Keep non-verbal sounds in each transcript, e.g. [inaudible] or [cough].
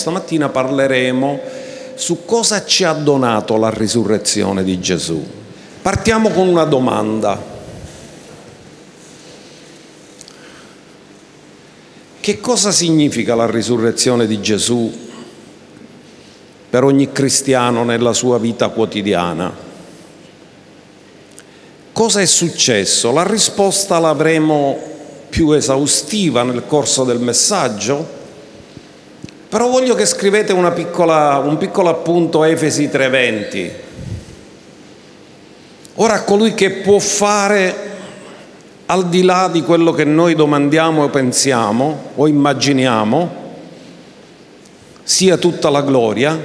Stamattina parleremo su cosa ci ha donato la risurrezione di Gesù. Partiamo con una domanda. Che cosa significa la risurrezione di Gesù per ogni cristiano nella sua vita quotidiana? Cosa è successo? La risposta l'avremo più esaustiva nel corso del messaggio, però voglio che scrivete piccola, un piccolo appunto Efesi 3:20. Ora colui che può fare al di là di quello che noi domandiamo o pensiamo o immaginiamo, sia tutta la gloria,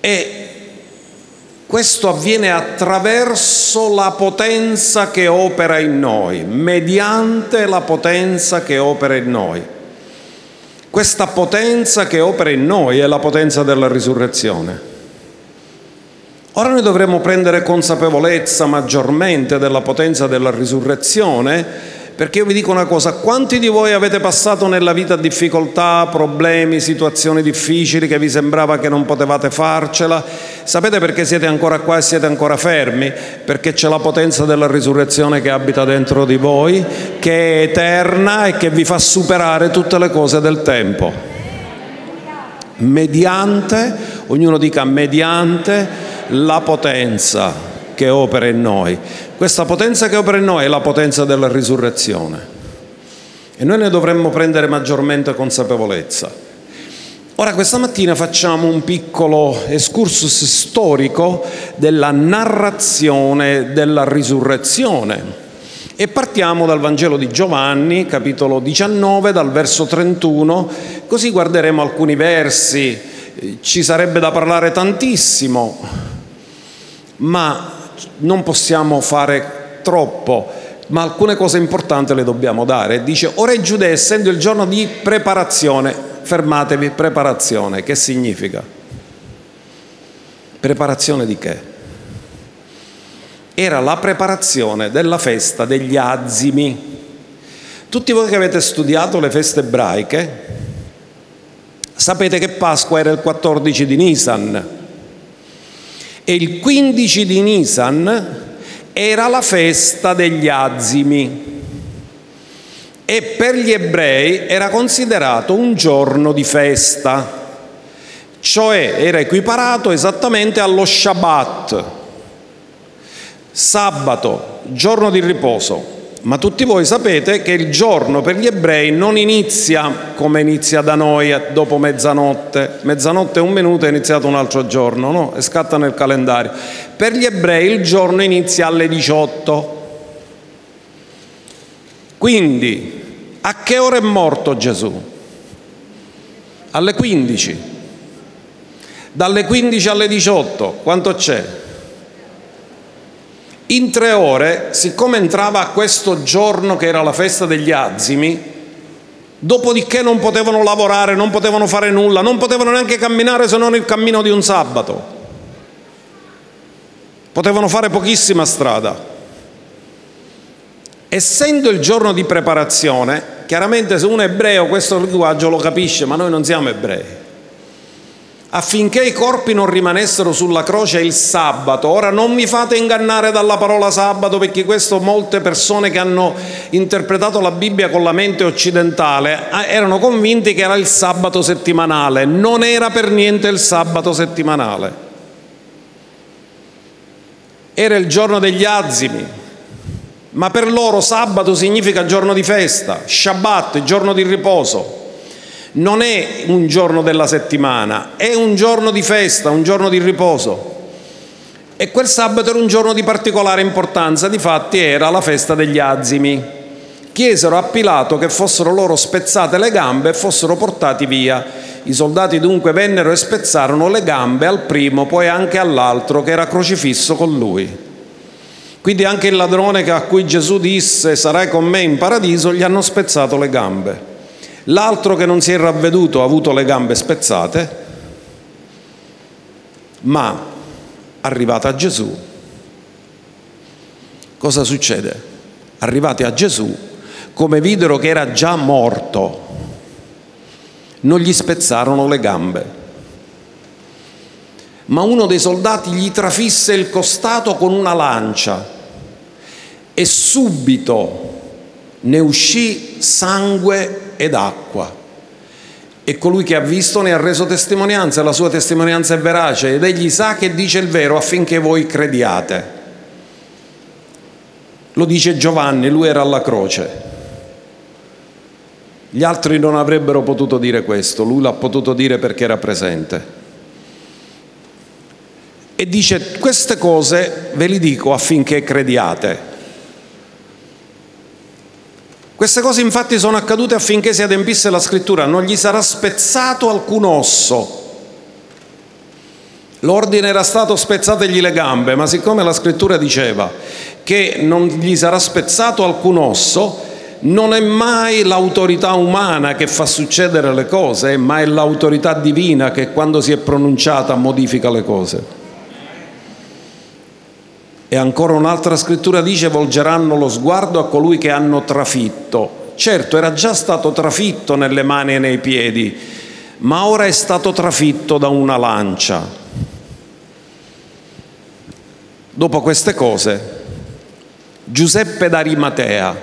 e questo avviene attraverso la potenza che opera in noi, mediante la potenza che opera in noi. Questa potenza che opera in noi è la potenza della risurrezione. Ora noi dovremmo prendere consapevolezza maggiormente della potenza della risurrezione perché io vi dico una cosa, quanti di voi avete passato nella vita difficoltà, problemi, situazioni difficili che vi sembrava che non potevate farcela? Sapete perché siete ancora qua e siete ancora fermi? Perché c'è la potenza della risurrezione che abita dentro di voi, che è eterna e che vi fa superare tutte le cose del tempo. Mediante, ognuno dica mediante la potenza che opera in noi. Questa potenza che opera in noi è la potenza della risurrezione. E noi ne dovremmo prendere maggiormente consapevolezza. Ora questa mattina facciamo un piccolo excursus storico della narrazione della risurrezione. E partiamo dal Vangelo di Giovanni, capitolo 19, dal verso 31, così guarderemo alcuni versi, ci sarebbe da parlare tantissimo, ma non possiamo fare troppo, ma alcune cose importanti le dobbiamo dare. Dice, ora è Giudea, essendo il giorno di preparazione, fermatevi, preparazione, che significa? Preparazione di che? Era la preparazione della festa degli azimi. Tutti voi che avete studiato le feste ebraiche, sapete che Pasqua era il 14 di Nisan, e il 15 di Nisan era la festa degli azimi. E per gli ebrei era considerato un giorno di festa, cioè era equiparato esattamente allo Shabbat, sabato, giorno di riposo. Ma tutti voi sapete che il giorno per gli ebrei non inizia come inizia da noi dopo mezzanotte. Mezzanotte un minuto è iniziato un altro giorno, no? E scatta nel calendario. Per gli ebrei il giorno inizia alle 18. Quindi, a che ora è morto Gesù? Alle 15. Dalle 15 alle 18, quanto c'è? In tre ore, siccome entrava questo giorno che era la festa degli azimi, dopodiché non potevano lavorare, non potevano fare nulla, non potevano neanche camminare se non il cammino di un sabato. Potevano fare pochissima strada. Essendo il giorno di preparazione, chiaramente se uno è ebreo questo linguaggio lo capisce, ma noi non siamo ebrei affinché i corpi non rimanessero sulla croce il sabato. Ora non mi fate ingannare dalla parola sabato perché questo molte persone che hanno interpretato la Bibbia con la mente occidentale ah, erano convinti che era il sabato settimanale, non era per niente il sabato settimanale. Era il giorno degli azimi, ma per loro sabato significa giorno di festa, Shabbat, giorno di riposo non è un giorno della settimana, è un giorno di festa, un giorno di riposo. E quel sabato era un giorno di particolare importanza, difatti era la festa degli azimi. Chiesero a Pilato che fossero loro spezzate le gambe e fossero portati via. I soldati dunque vennero e spezzarono le gambe al primo, poi anche all'altro che era crocifisso con lui. Quindi anche il ladrone a cui Gesù disse sarai con me in paradiso, gli hanno spezzato le gambe. L'altro che non si è ravveduto ha avuto le gambe spezzate, ma arrivata a Gesù, cosa succede? Arrivati a Gesù, come videro che era già morto, non gli spezzarono le gambe. Ma uno dei soldati gli trafisse il costato con una lancia e subito ne uscì sangue ed acqua. E colui che ha visto ne ha reso testimonianza, la sua testimonianza è verace ed egli sa che dice il vero affinché voi crediate. Lo dice Giovanni, lui era alla croce. Gli altri non avrebbero potuto dire questo, lui l'ha potuto dire perché era presente. E dice queste cose ve le dico affinché crediate. Queste cose infatti sono accadute affinché si adempisse la scrittura, non gli sarà spezzato alcun osso. L'ordine era stato spezzategli le gambe, ma siccome la scrittura diceva che non gli sarà spezzato alcun osso, non è mai l'autorità umana che fa succedere le cose, ma è l'autorità divina che quando si è pronunciata modifica le cose. E ancora un'altra scrittura dice volgeranno lo sguardo a colui che hanno trafitto. Certo, era già stato trafitto nelle mani e nei piedi, ma ora è stato trafitto da una lancia. Dopo queste cose, Giuseppe d'Arimatea,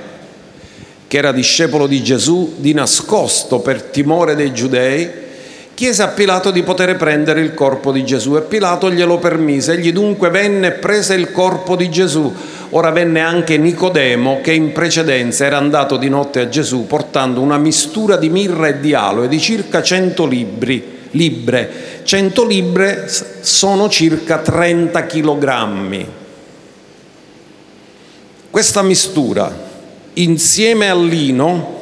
che era discepolo di Gesù, di nascosto per timore dei giudei, chiese a Pilato di poter prendere il corpo di Gesù e Pilato glielo permise. Egli dunque venne e prese il corpo di Gesù. Ora venne anche Nicodemo che in precedenza era andato di notte a Gesù portando una mistura di mirra e di aloe di circa 100 libri, libre. 100 libre sono circa 30 chilogrammi. Questa mistura insieme al lino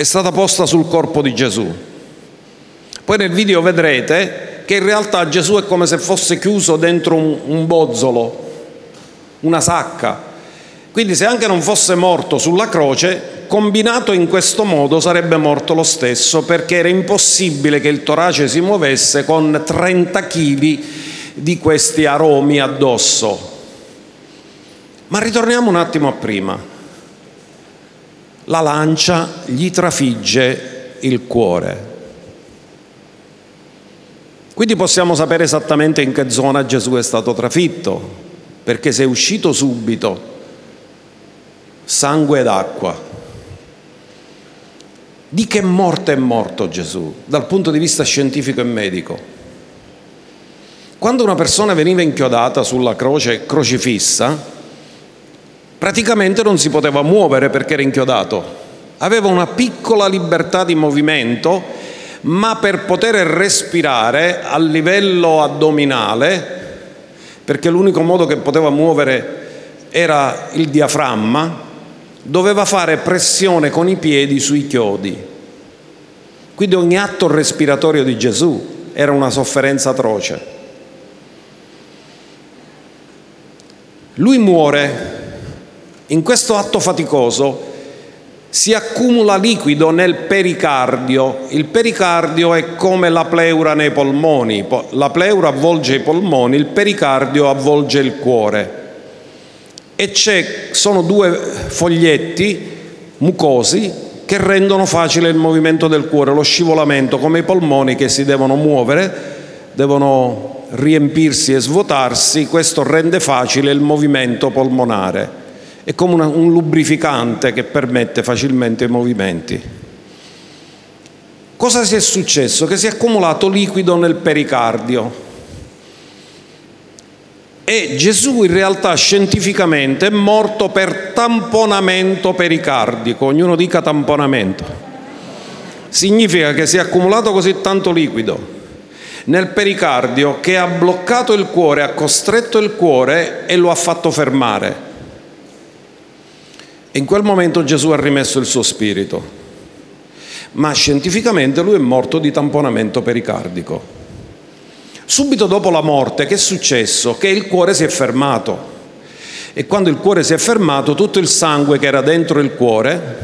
è stata posta sul corpo di Gesù. Poi nel video vedrete che in realtà Gesù è come se fosse chiuso dentro un, un bozzolo, una sacca. Quindi se anche non fosse morto sulla croce, combinato in questo modo sarebbe morto lo stesso perché era impossibile che il torace si muovesse con 30 kg di questi aromi addosso. Ma ritorniamo un attimo a prima. La lancia gli trafigge il cuore. Quindi possiamo sapere esattamente in che zona Gesù è stato trafitto, perché se è uscito subito sangue ed acqua. Di che morte è morto Gesù dal punto di vista scientifico e medico? Quando una persona veniva inchiodata sulla croce crocifissa, praticamente non si poteva muovere perché era inchiodato. Aveva una piccola libertà di movimento, ma per poter respirare a livello addominale, perché l'unico modo che poteva muovere era il diaframma, doveva fare pressione con i piedi sui chiodi. Quindi ogni atto respiratorio di Gesù era una sofferenza atroce. Lui muore in questo atto faticoso si accumula liquido nel pericardio. Il pericardio è come la pleura nei polmoni. La pleura avvolge i polmoni, il pericardio avvolge il cuore. E sono due foglietti mucosi che rendono facile il movimento del cuore, lo scivolamento, come i polmoni che si devono muovere, devono riempirsi e svuotarsi, questo rende facile il movimento polmonare è come una, un lubrificante che permette facilmente i movimenti. Cosa si è successo? Che si è accumulato liquido nel pericardio. E Gesù in realtà scientificamente è morto per tamponamento pericardico, ognuno dica tamponamento. Significa che si è accumulato così tanto liquido nel pericardio che ha bloccato il cuore, ha costretto il cuore e lo ha fatto fermare. In quel momento Gesù ha rimesso il suo spirito, ma scientificamente lui è morto di tamponamento pericardico. Subito dopo la morte che è successo? Che il cuore si è fermato e quando il cuore si è fermato tutto il sangue che era dentro il cuore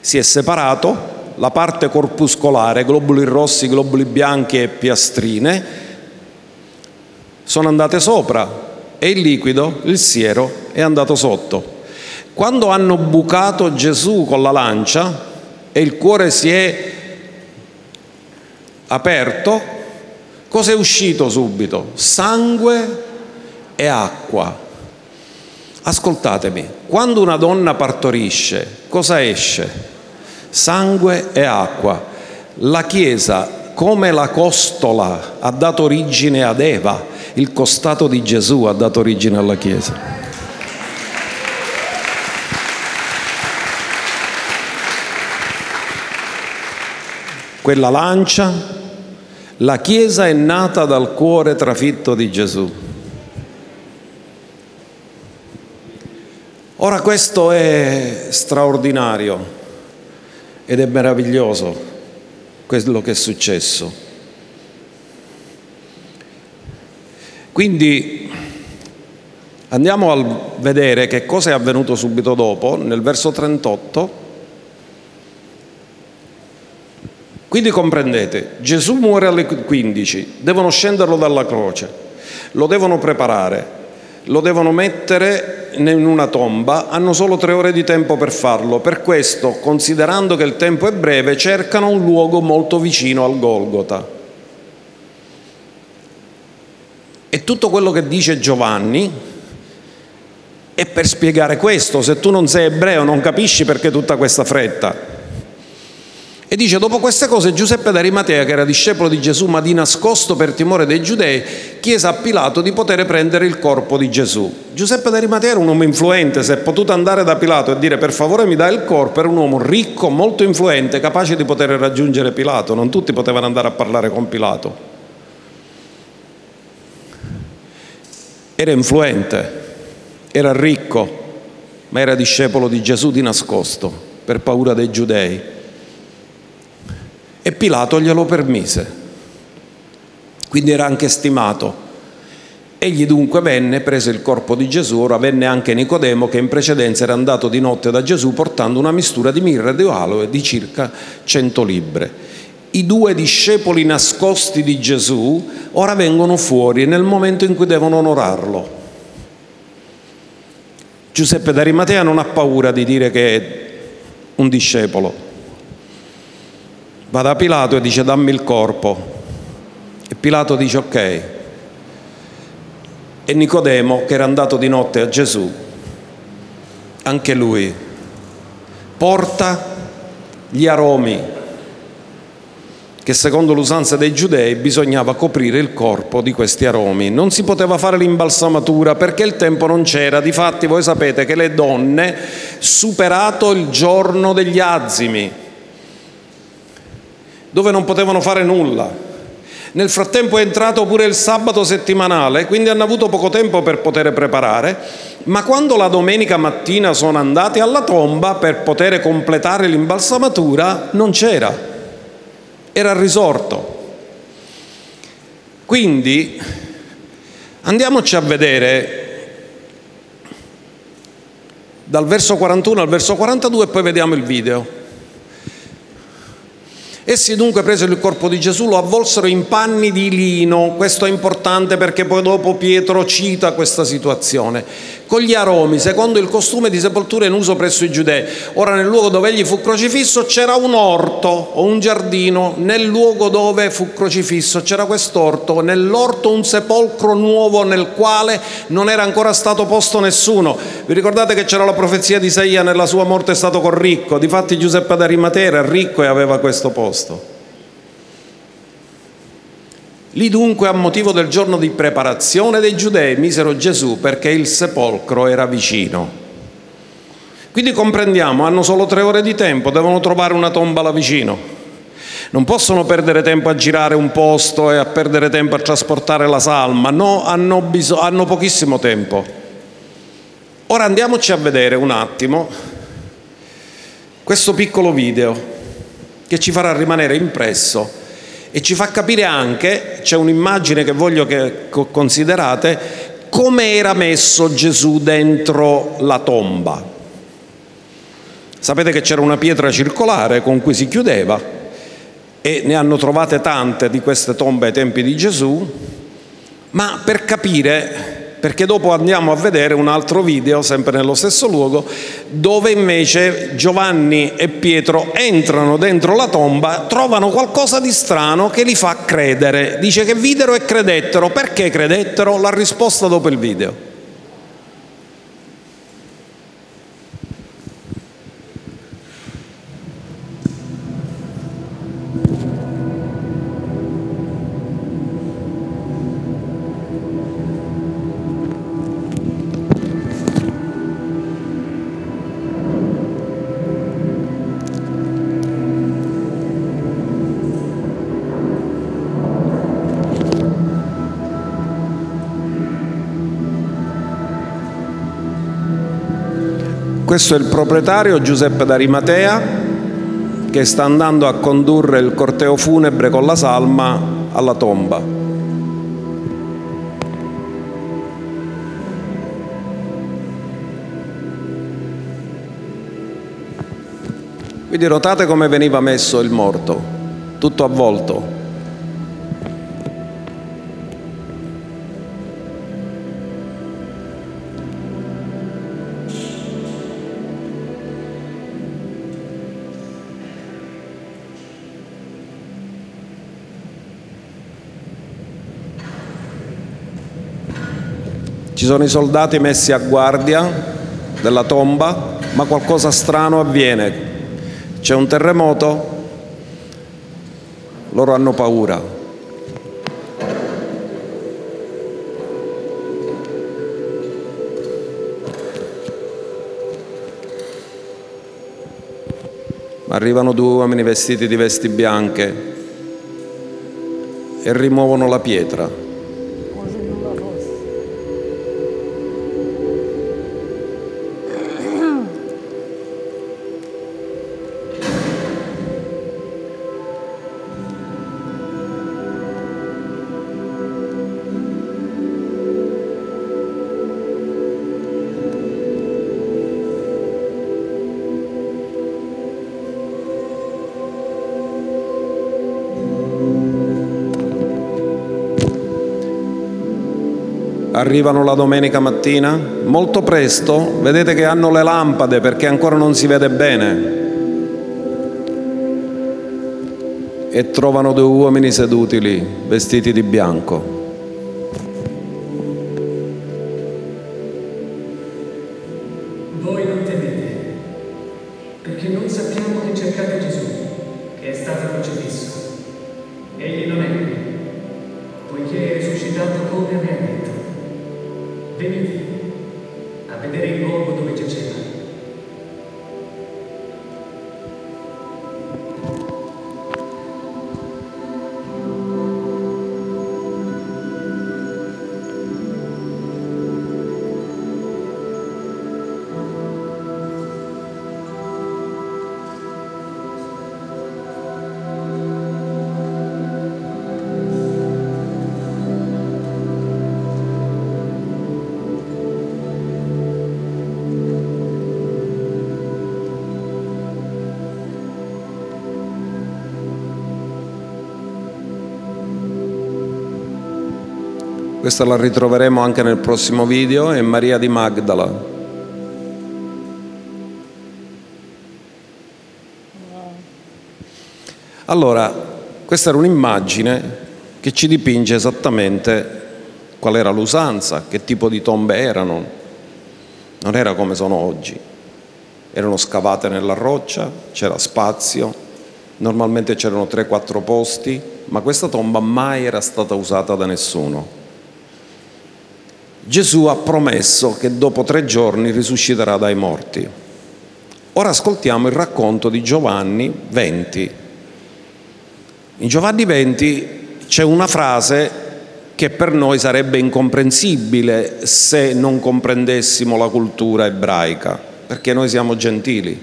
si è separato, la parte corpuscolare, globuli rossi, globuli bianchi e piastrine, sono andate sopra e il liquido, il siero, è andato sotto. Quando hanno bucato Gesù con la lancia e il cuore si è aperto, cosa è uscito subito? Sangue e acqua. Ascoltatemi, quando una donna partorisce, cosa esce? Sangue e acqua. La Chiesa, come la costola, ha dato origine ad Eva, il costato di Gesù ha dato origine alla Chiesa. Quella lancia, la Chiesa è nata dal cuore trafitto di Gesù. Ora questo è straordinario ed è meraviglioso quello che è successo. Quindi andiamo a vedere che cosa è avvenuto subito dopo, nel verso 38. Quindi comprendete, Gesù muore alle 15, devono scenderlo dalla croce, lo devono preparare, lo devono mettere in una tomba, hanno solo tre ore di tempo per farlo. Per questo, considerando che il tempo è breve, cercano un luogo molto vicino al Golgota. E tutto quello che dice Giovanni è per spiegare questo. Se tu non sei ebreo non capisci perché tutta questa fretta. E dice, dopo queste cose Giuseppe d'Arimatea, che era discepolo di Gesù, ma di nascosto per timore dei giudei, chiese a Pilato di poter prendere il corpo di Gesù. Giuseppe d'Arimatea era un uomo influente, se è potuto andare da Pilato e dire per favore mi dai il corpo, era un uomo ricco, molto influente, capace di poter raggiungere Pilato. Non tutti potevano andare a parlare con Pilato. Era influente, era ricco, ma era discepolo di Gesù di nascosto, per paura dei giudei. E Pilato glielo permise. Quindi era anche stimato. Egli dunque venne, prese il corpo di Gesù, ora venne anche Nicodemo che in precedenza era andato di notte da Gesù portando una mistura di mirra e di aloe di circa cento libbre. I due discepoli nascosti di Gesù ora vengono fuori nel momento in cui devono onorarlo. Giuseppe d'Arimatea non ha paura di dire che è un discepolo, va da Pilato e dice dammi il corpo. E Pilato dice ok. E Nicodemo, che era andato di notte a Gesù, anche lui porta gli aromi che secondo l'usanza dei giudei bisognava coprire il corpo di questi aromi. Non si poteva fare l'imbalsamatura perché il tempo non c'era. Difatti voi sapete che le donne, superato il giorno degli azimi, dove non potevano fare nulla. Nel frattempo è entrato pure il sabato settimanale, quindi hanno avuto poco tempo per poter preparare, ma quando la domenica mattina sono andati alla tomba per poter completare l'imbalsamatura, non c'era, era risorto. Quindi andiamoci a vedere dal verso 41 al verso 42 e poi vediamo il video. Essi dunque presero il corpo di Gesù, lo avvolsero in panni di lino, questo è importante perché poi dopo Pietro cita questa situazione, con gli aromi, secondo il costume di sepoltura in uso presso i giudei. Ora nel luogo dove egli fu crocifisso c'era un orto o un giardino, nel luogo dove fu crocifisso c'era quest'orto, nell'orto un sepolcro nuovo nel quale non era ancora stato posto nessuno. Vi ricordate che c'era la profezia di Isaia, nella sua morte è stato con ricco, difatti Giuseppe d'Arimatea era ricco e aveva questo posto. Lì dunque a motivo del giorno di preparazione dei giudei misero Gesù perché il sepolcro era vicino. Quindi comprendiamo, hanno solo tre ore di tempo, devono trovare una tomba là vicino. Non possono perdere tempo a girare un posto e a perdere tempo a trasportare la salma, no, hanno, bisog- hanno pochissimo tempo. Ora andiamoci a vedere un attimo questo piccolo video che ci farà rimanere impresso e ci fa capire anche, c'è un'immagine che voglio che considerate, come era messo Gesù dentro la tomba. Sapete che c'era una pietra circolare con cui si chiudeva e ne hanno trovate tante di queste tombe ai tempi di Gesù, ma per capire perché dopo andiamo a vedere un altro video, sempre nello stesso luogo, dove invece Giovanni e Pietro entrano dentro la tomba, trovano qualcosa di strano che li fa credere. Dice che videro e credettero. Perché credettero? La risposta dopo il video. Questo è il proprietario Giuseppe D'Arimatea che sta andando a condurre il corteo funebre con la salma alla tomba. Quindi notate come veniva messo il morto, tutto avvolto. Ci sono i soldati messi a guardia della tomba, ma qualcosa strano avviene. C'è un terremoto, loro hanno paura. Arrivano due uomini vestiti di vesti bianche e rimuovono la pietra. Arrivano la domenica mattina, molto presto, vedete che hanno le lampade perché ancora non si vede bene. E trovano due uomini seduti lì, vestiti di bianco. Questa la ritroveremo anche nel prossimo video, è Maria di Magdala. Allora, questa era un'immagine che ci dipinge esattamente qual era l'usanza, che tipo di tombe erano. Non era come sono oggi. Erano scavate nella roccia, c'era spazio, normalmente c'erano 3-4 posti, ma questa tomba mai era stata usata da nessuno. Gesù ha promesso che dopo tre giorni risusciterà dai morti. Ora ascoltiamo il racconto di Giovanni 20. In Giovanni 20 c'è una frase che per noi sarebbe incomprensibile se non comprendessimo la cultura ebraica, perché noi siamo gentili.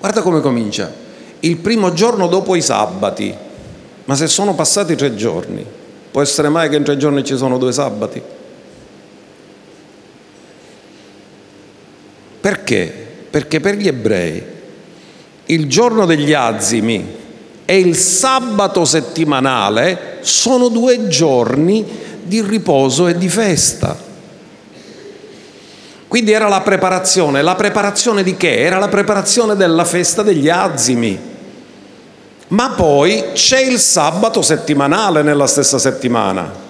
Guarda come comincia. Il primo giorno dopo i sabati, ma se sono passati tre giorni, può essere mai che in tre giorni ci sono due sabati? Perché? Perché per gli ebrei il giorno degli azimi e il sabato settimanale sono due giorni di riposo e di festa. Quindi era la preparazione. La preparazione di che? Era la preparazione della festa degli azimi. Ma poi c'è il sabato settimanale nella stessa settimana.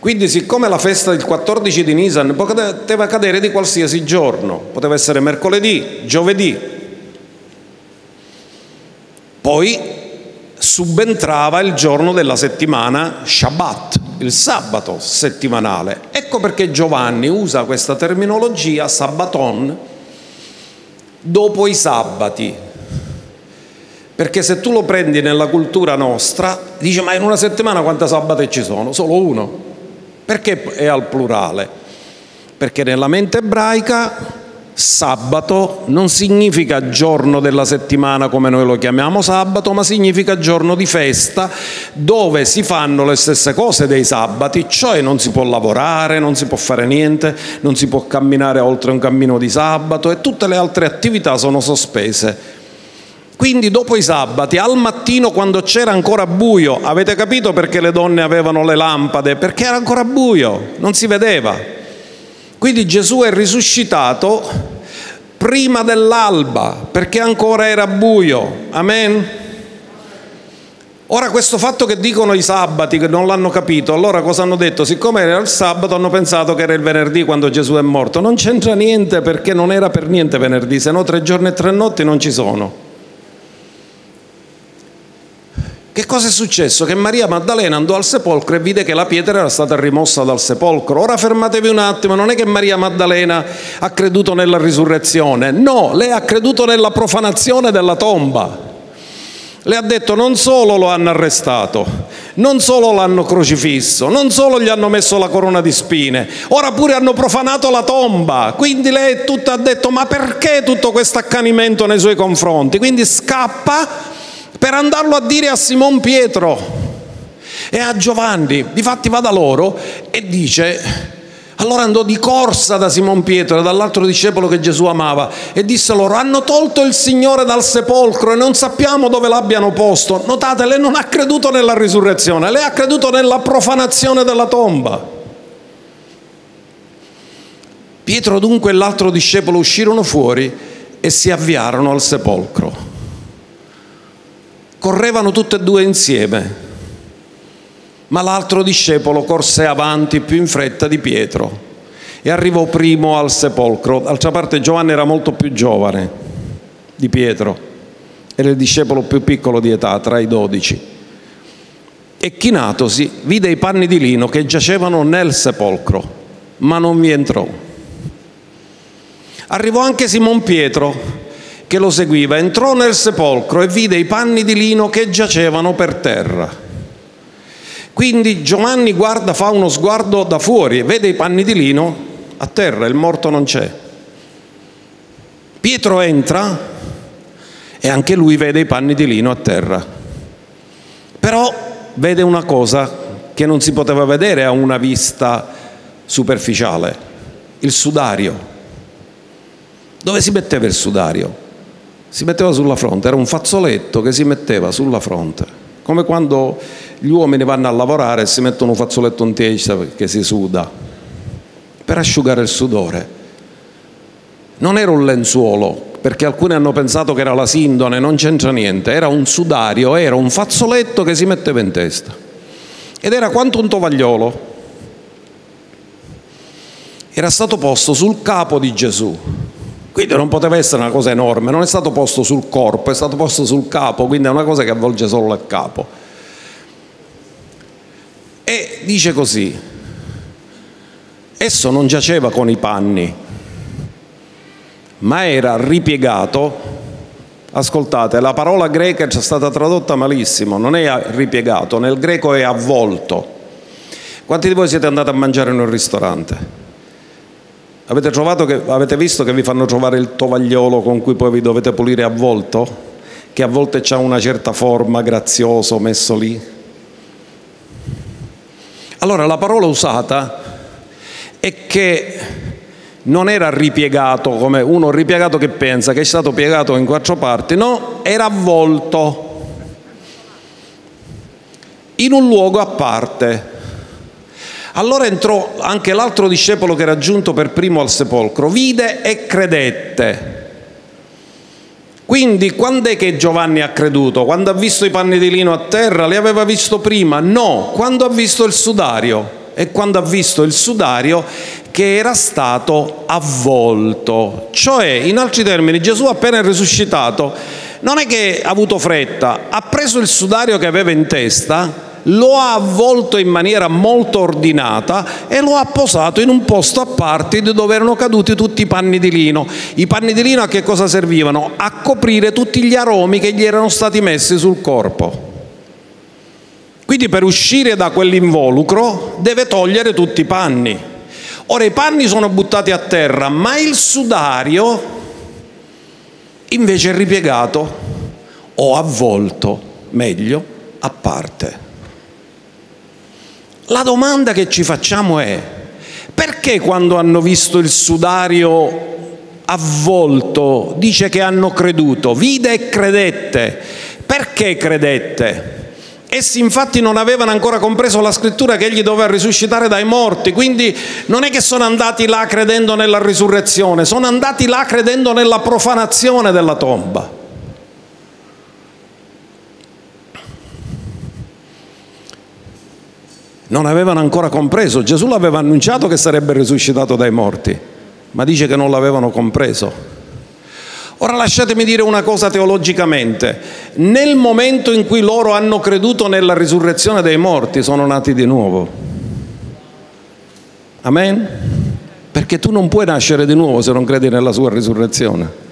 Quindi siccome la festa del 14 di Nisan poteva cadere di qualsiasi giorno, poteva essere mercoledì, giovedì, poi subentrava il giorno della settimana Shabbat, il sabato settimanale. Ecco perché Giovanni usa questa terminologia sabbaton dopo i sabati. Perché se tu lo prendi nella cultura nostra, dice ma in una settimana quante sabate ci sono? Solo uno. Perché è al plurale? Perché nella mente ebraica Sabato non significa giorno della settimana come noi lo chiamiamo sabato, ma significa giorno di festa dove si fanno le stesse cose dei sabati, cioè non si può lavorare, non si può fare niente, non si può camminare oltre un cammino di sabato e tutte le altre attività sono sospese. Quindi dopo i sabati, al mattino quando c'era ancora buio, avete capito perché le donne avevano le lampade? Perché era ancora buio, non si vedeva. Quindi Gesù è risuscitato prima dell'alba, perché ancora era buio. Amen. Ora questo fatto che dicono i sabati che non l'hanno capito, allora cosa hanno detto? Siccome era il sabato hanno pensato che era il venerdì quando Gesù è morto. Non c'entra niente perché non era per niente venerdì, se no tre giorni e tre notti non ci sono. Che cosa è successo? Che Maria Maddalena andò al sepolcro e vide che la pietra era stata rimossa dal sepolcro. Ora fermatevi un attimo, non è che Maria Maddalena ha creduto nella risurrezione, no, lei ha creduto nella profanazione della tomba. Le ha detto non solo lo hanno arrestato, non solo l'hanno crocifisso, non solo gli hanno messo la corona di spine, ora pure hanno profanato la tomba. Quindi lei tutta ha detto ma perché tutto questo accanimento nei suoi confronti? Quindi scappa per andarlo a dire a Simon Pietro e a Giovanni. Difatti va da loro e dice, allora andò di corsa da Simon Pietro e dall'altro discepolo che Gesù amava e disse loro, hanno tolto il Signore dal sepolcro e non sappiamo dove l'abbiano posto. Notate, lei non ha creduto nella risurrezione, lei ha creduto nella profanazione della tomba. Pietro dunque e l'altro discepolo uscirono fuori e si avviarono al sepolcro correvano tutte e due insieme, ma l'altro discepolo corse avanti più in fretta di Pietro e arrivò primo al sepolcro. D'altra parte Giovanni era molto più giovane di Pietro, era il discepolo più piccolo di età, tra i dodici. E chinatosi vide i panni di lino che giacevano nel sepolcro, ma non vi entrò. Arrivò anche Simon Pietro, che lo seguiva, entrò nel sepolcro e vide i panni di lino che giacevano per terra. Quindi Giovanni guarda, fa uno sguardo da fuori, vede i panni di lino a terra, il morto non c'è. Pietro entra e anche lui vede i panni di lino a terra. Però vede una cosa che non si poteva vedere a una vista superficiale, il sudario. Dove si metteva il sudario? Si metteva sulla fronte, era un fazzoletto che si metteva sulla fronte, come quando gli uomini vanno a lavorare e si mettono un fazzoletto in testa perché si suda, per asciugare il sudore. Non era un lenzuolo, perché alcuni hanno pensato che era la sindone, non c'entra niente, era un sudario, era un fazzoletto che si metteva in testa. Ed era quanto un tovagliolo. Era stato posto sul capo di Gesù quindi non poteva essere una cosa enorme, non è stato posto sul corpo, è stato posto sul capo, quindi è una cosa che avvolge solo il capo. E dice così, esso non giaceva con i panni, ma era ripiegato. Ascoltate, la parola greca è stata tradotta malissimo, non è ripiegato, nel greco è avvolto. Quanti di voi siete andati a mangiare in un ristorante? Avete, che, avete visto che vi fanno trovare il tovagliolo con cui poi vi dovete pulire a volto? Che a volte ha una certa forma, grazioso, messo lì? Allora la parola usata è che non era ripiegato come uno ripiegato che pensa che è stato piegato in quattro parti, no, era avvolto in un luogo a parte. Allora entrò anche l'altro discepolo che era giunto per primo al sepolcro, vide e credette. Quindi quando è che Giovanni ha creduto? Quando ha visto i panni di lino a terra? Li aveva visto prima? No, quando ha visto il sudario. E quando ha visto il sudario che era stato avvolto. Cioè, in altri termini, Gesù appena risuscitato non è che ha avuto fretta, ha preso il sudario che aveva in testa, lo ha avvolto in maniera molto ordinata e lo ha posato in un posto a parte dove erano caduti tutti i panni di lino. I panni di lino a che cosa servivano? A coprire tutti gli aromi che gli erano stati messi sul corpo. Quindi per uscire da quell'involucro deve togliere tutti i panni. Ora i panni sono buttati a terra, ma il sudario invece è ripiegato o avvolto, meglio, a parte. La domanda che ci facciamo è perché quando hanno visto il sudario avvolto dice che hanno creduto, vide e credette. Perché credette? Essi infatti non avevano ancora compreso la scrittura che egli doveva risuscitare dai morti, quindi non è che sono andati là credendo nella risurrezione, sono andati là credendo nella profanazione della tomba. Non avevano ancora compreso. Gesù l'aveva annunciato che sarebbe risuscitato dai morti, ma dice che non l'avevano compreso. Ora lasciatemi dire una cosa teologicamente. Nel momento in cui loro hanno creduto nella risurrezione dei morti, sono nati di nuovo. Amen? Perché tu non puoi nascere di nuovo se non credi nella sua risurrezione.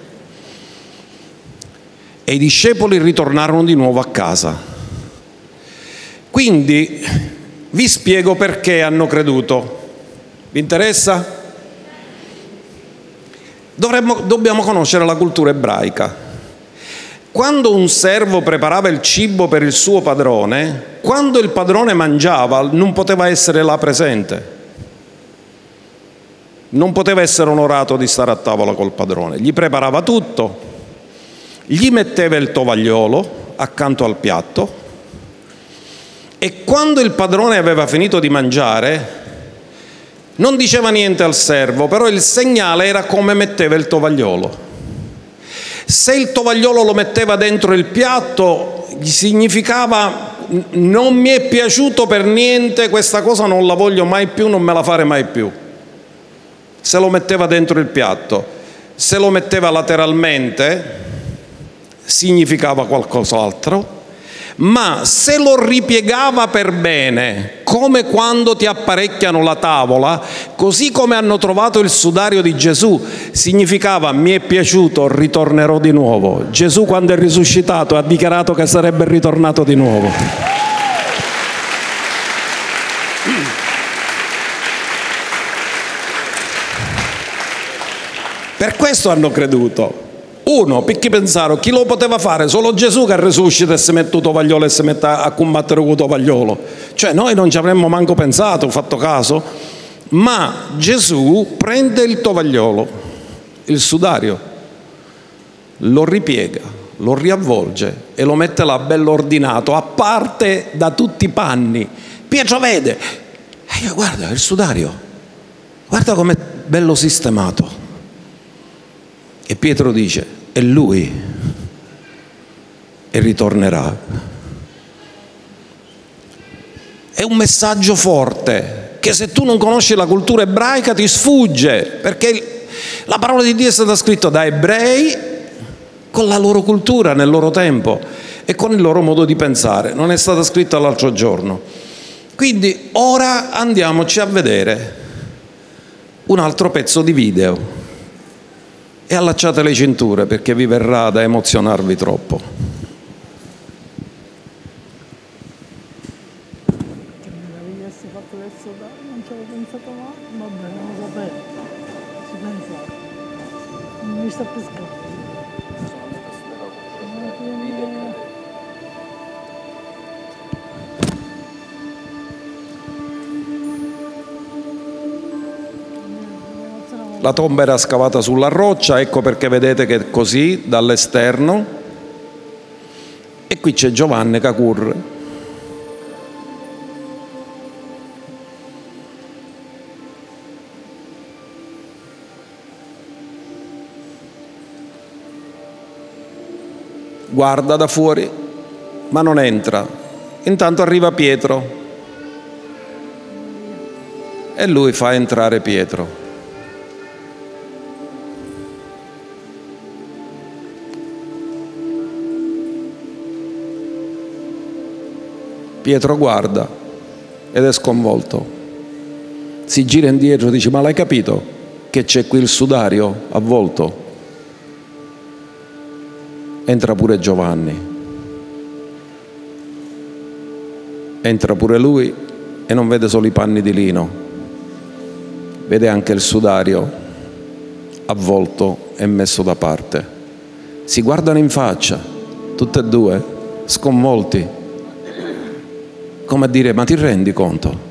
E i discepoli ritornarono di nuovo a casa. Quindi vi spiego perché hanno creduto. Vi interessa? Dovremmo, dobbiamo conoscere la cultura ebraica. Quando un servo preparava il cibo per il suo padrone, quando il padrone mangiava non poteva essere là presente. Non poteva essere onorato di stare a tavola col padrone. Gli preparava tutto, gli metteva il tovagliolo accanto al piatto e quando il padrone aveva finito di mangiare, non diceva niente al servo, però il segnale era come metteva il tovagliolo. Se il tovagliolo lo metteva dentro il piatto, significava non mi è piaciuto per niente, questa cosa non la voglio mai più, non me la fare mai più. Se lo metteva dentro il piatto, se lo metteva lateralmente, significava qualcos'altro ma se lo ripiegava per bene, come quando ti apparecchiano la tavola, così come hanno trovato il sudario di Gesù, significava mi è piaciuto, ritornerò di nuovo. Gesù quando è risuscitato ha dichiarato che sarebbe ritornato di nuovo. Per questo hanno creduto. Uno, perché pensarono, chi lo poteva fare? Solo Gesù che risuscita e si mette il tovagliolo e si mette a combattere con il tovagliolo. Cioè noi non ci avremmo manco pensato, fatto caso, ma Gesù prende il tovagliolo, il sudario, lo ripiega, lo riavvolge e lo mette là bello ordinato, a parte da tutti i panni. Pietro vede, e io guarda il sudario, guarda com'è bello sistemato. E Pietro dice, è Lui e ritornerà. È un messaggio forte che se tu non conosci la cultura ebraica ti sfugge, perché la parola di Dio è stata scritta da ebrei con la loro cultura nel loro tempo e con il loro modo di pensare, non è stata scritta l'altro giorno. Quindi ora andiamoci a vedere un altro pezzo di video e allacciate le cinture perché vi verrà da emozionarvi troppo. La tomba era scavata sulla roccia, ecco perché vedete che è così dall'esterno. E qui c'è Giovanni Cacur. Guarda da fuori, ma non entra. Intanto arriva Pietro e lui fa entrare Pietro. Pietro guarda ed è sconvolto. Si gira indietro e dice, ma l'hai capito che c'è qui il sudario avvolto? Entra pure Giovanni. Entra pure lui e non vede solo i panni di lino, vede anche il sudario avvolto e messo da parte. Si guardano in faccia, tutte e due, sconvolti, come a dire, ma ti rendi conto?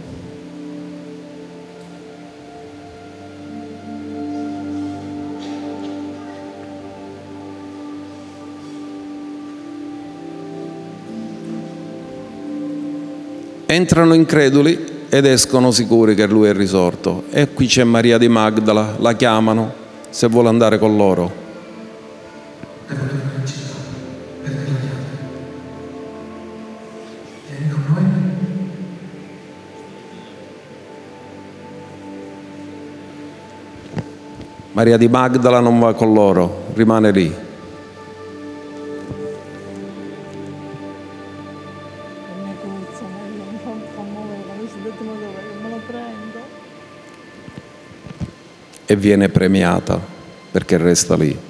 Entrano increduli ed escono sicuri che lui è risorto. E qui c'è Maria di Magdala, la chiamano se vuole andare con loro. Maria di Magdala non va con loro, rimane lì. e viene premiata perché resta lì.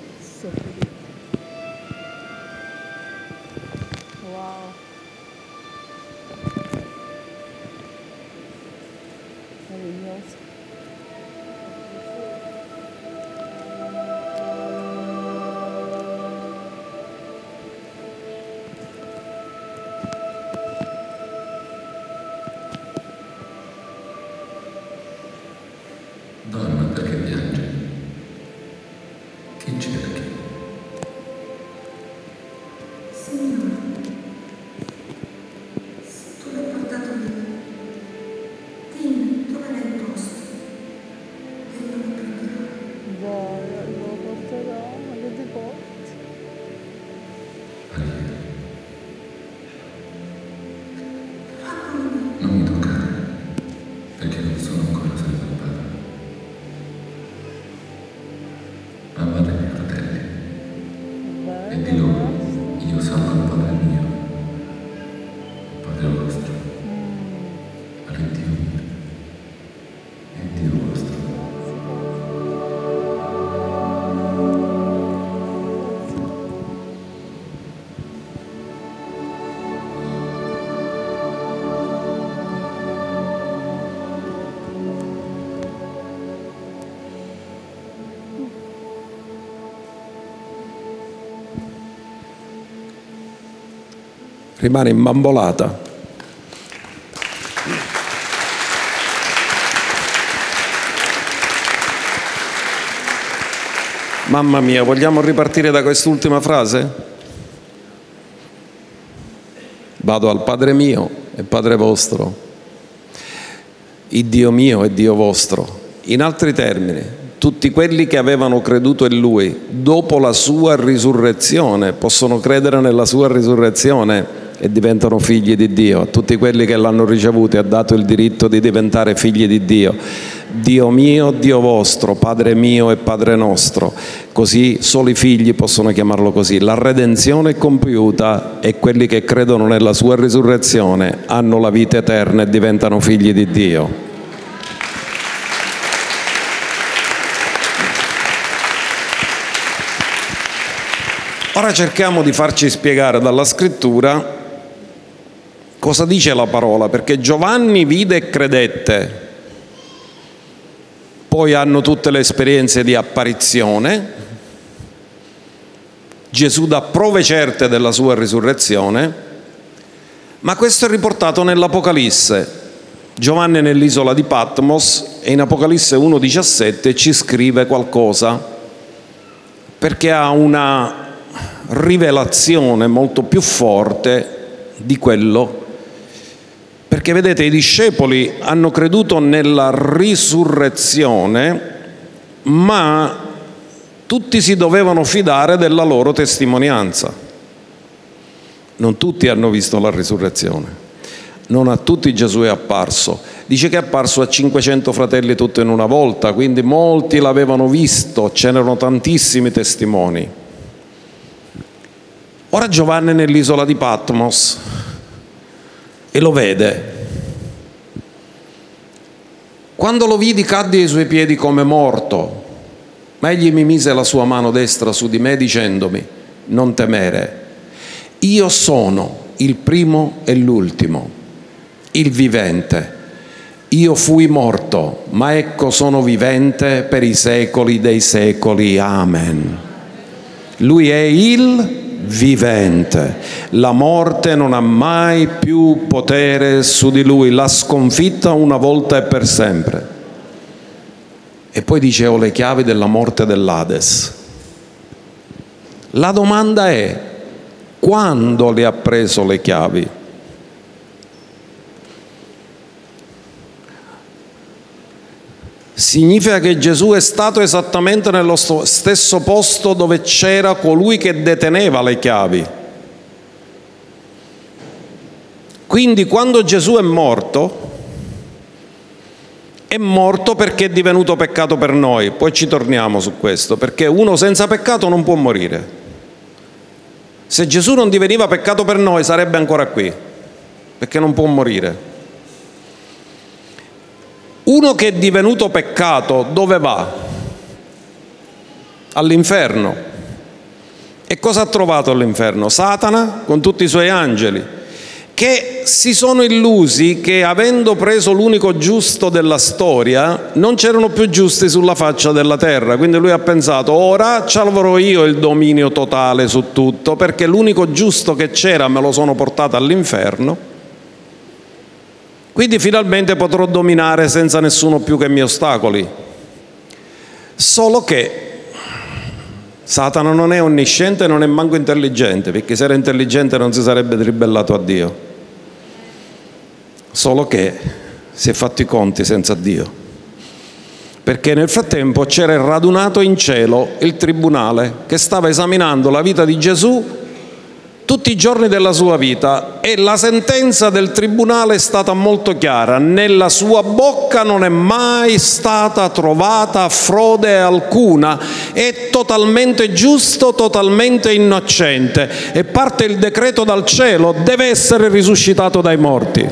and below. Rimane imbambolata. Mamma mia, vogliamo ripartire da quest'ultima frase? Vado al Padre mio e Padre vostro, il Dio mio e Dio vostro. In altri termini, tutti quelli che avevano creduto in Lui dopo la sua risurrezione possono credere nella sua risurrezione e diventano figli di Dio. Tutti quelli che l'hanno ricevuto ha dato il diritto di diventare figli di Dio. Dio mio, Dio vostro, Padre mio e Padre nostro. Così solo i figli possono chiamarlo così. La redenzione è compiuta e quelli che credono nella sua risurrezione hanno la vita eterna e diventano figli di Dio. Ora cerchiamo di farci spiegare dalla scrittura cosa dice la parola, perché Giovanni vide e credette, poi hanno tutte le esperienze di apparizione, Gesù dà prove certe della sua risurrezione, ma questo è riportato nell'Apocalisse. Giovanni nell'isola di Patmos e in Apocalisse 1,17 ci scrive qualcosa. Perché ha una rivelazione molto più forte di quello perché vedete, i discepoli hanno creduto nella risurrezione, ma tutti si dovevano fidare della loro testimonianza. Non tutti hanno visto la risurrezione. Non a tutti Gesù è apparso. Dice che è apparso a 500 fratelli tutto in una volta, quindi molti l'avevano visto, ce n'erano tantissimi testimoni. Ora Giovanni nell'isola di Patmos e lo vede. Quando lo vidi cadde ai suoi piedi come morto, ma egli mi mise la sua mano destra su di me dicendomi, non temere, io sono il primo e l'ultimo, il vivente. Io fui morto, ma ecco sono vivente per i secoli dei secoli. Amen. Lui è il vivente. La morte non ha mai più potere su di lui, l'ha sconfitta una volta e per sempre. E poi dice ho le chiavi della morte dell'Ades. La domanda è quando le ha preso le chiavi? Significa che Gesù è stato esattamente nello stesso posto dove c'era colui che deteneva le chiavi. Quindi quando Gesù è morto, è morto perché è divenuto peccato per noi. Poi ci torniamo su questo, perché uno senza peccato non può morire. Se Gesù non diveniva peccato per noi sarebbe ancora qui, perché non può morire. Uno che è divenuto peccato dove va? All'inferno. E cosa ha trovato all'inferno? Satana con tutti i suoi angeli, che si sono illusi che avendo preso l'unico giusto della storia non c'erano più giusti sulla faccia della terra. Quindi lui ha pensato, ora ci avrò io il dominio totale su tutto, perché l'unico giusto che c'era me lo sono portato all'inferno quindi finalmente potrò dominare senza nessuno più che mi ostacoli. Solo che Satana non è onnisciente, non è manco intelligente, perché se era intelligente non si sarebbe ribellato a Dio. Solo che si è fatto i conti senza Dio. Perché nel frattempo c'era radunato in cielo il tribunale che stava esaminando la vita di Gesù tutti i giorni della sua vita e la sentenza del tribunale è stata molto chiara, nella sua bocca non è mai stata trovata frode alcuna, è totalmente giusto, totalmente innocente. E parte il decreto dal cielo, deve essere risuscitato dai morti,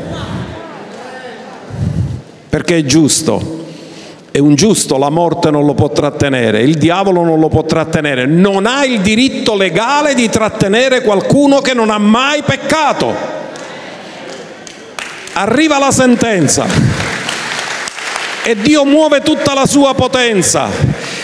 perché è giusto è un giusto, la morte non lo può trattenere, il diavolo non lo può trattenere, non ha il diritto legale di trattenere qualcuno che non ha mai peccato. Arriva la sentenza. E Dio muove tutta la sua potenza,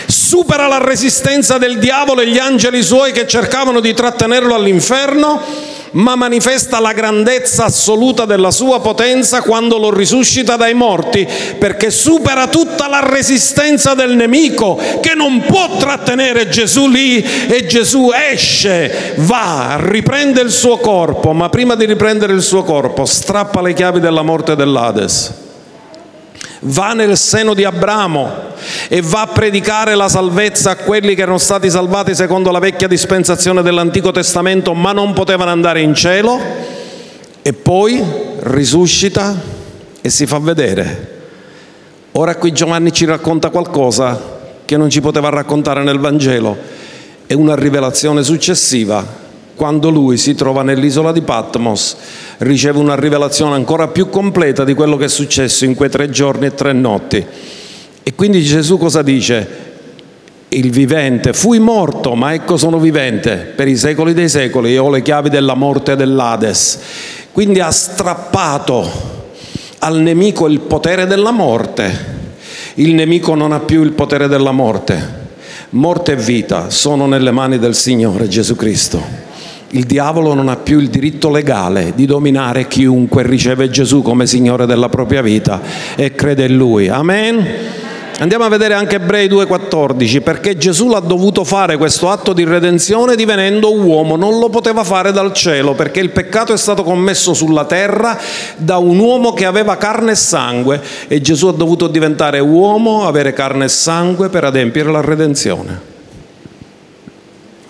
supera la resistenza del diavolo e gli angeli suoi che cercavano di trattenerlo all'inferno ma manifesta la grandezza assoluta della sua potenza quando lo risuscita dai morti, perché supera tutta la resistenza del nemico che non può trattenere Gesù lì e Gesù esce, va, riprende il suo corpo, ma prima di riprendere il suo corpo strappa le chiavi della morte dell'Ades va nel seno di Abramo e va a predicare la salvezza a quelli che erano stati salvati secondo la vecchia dispensazione dell'Antico Testamento ma non potevano andare in cielo. E poi risuscita e si fa vedere. Ora qui Giovanni ci racconta qualcosa che non ci poteva raccontare nel Vangelo, è una rivelazione successiva quando lui si trova nell'isola di Patmos, riceve una rivelazione ancora più completa di quello che è successo in quei tre giorni e tre notti. E quindi Gesù cosa dice? Il vivente, fui morto, ma ecco sono vivente per i secoli dei secoli e ho le chiavi della morte e dell'Ades. Quindi ha strappato al nemico il potere della morte. Il nemico non ha più il potere della morte. Morte e vita sono nelle mani del Signore Gesù Cristo il diavolo non ha più il diritto legale di dominare chiunque riceve Gesù come Signore della propria vita e crede in Lui. Amen. Andiamo a vedere anche Ebrei 2,14, perché Gesù l'ha dovuto fare questo atto di redenzione divenendo uomo, non lo poteva fare dal cielo, perché il peccato è stato commesso sulla terra da un uomo che aveva carne e sangue e Gesù ha dovuto diventare uomo, avere carne e sangue per adempiere la redenzione.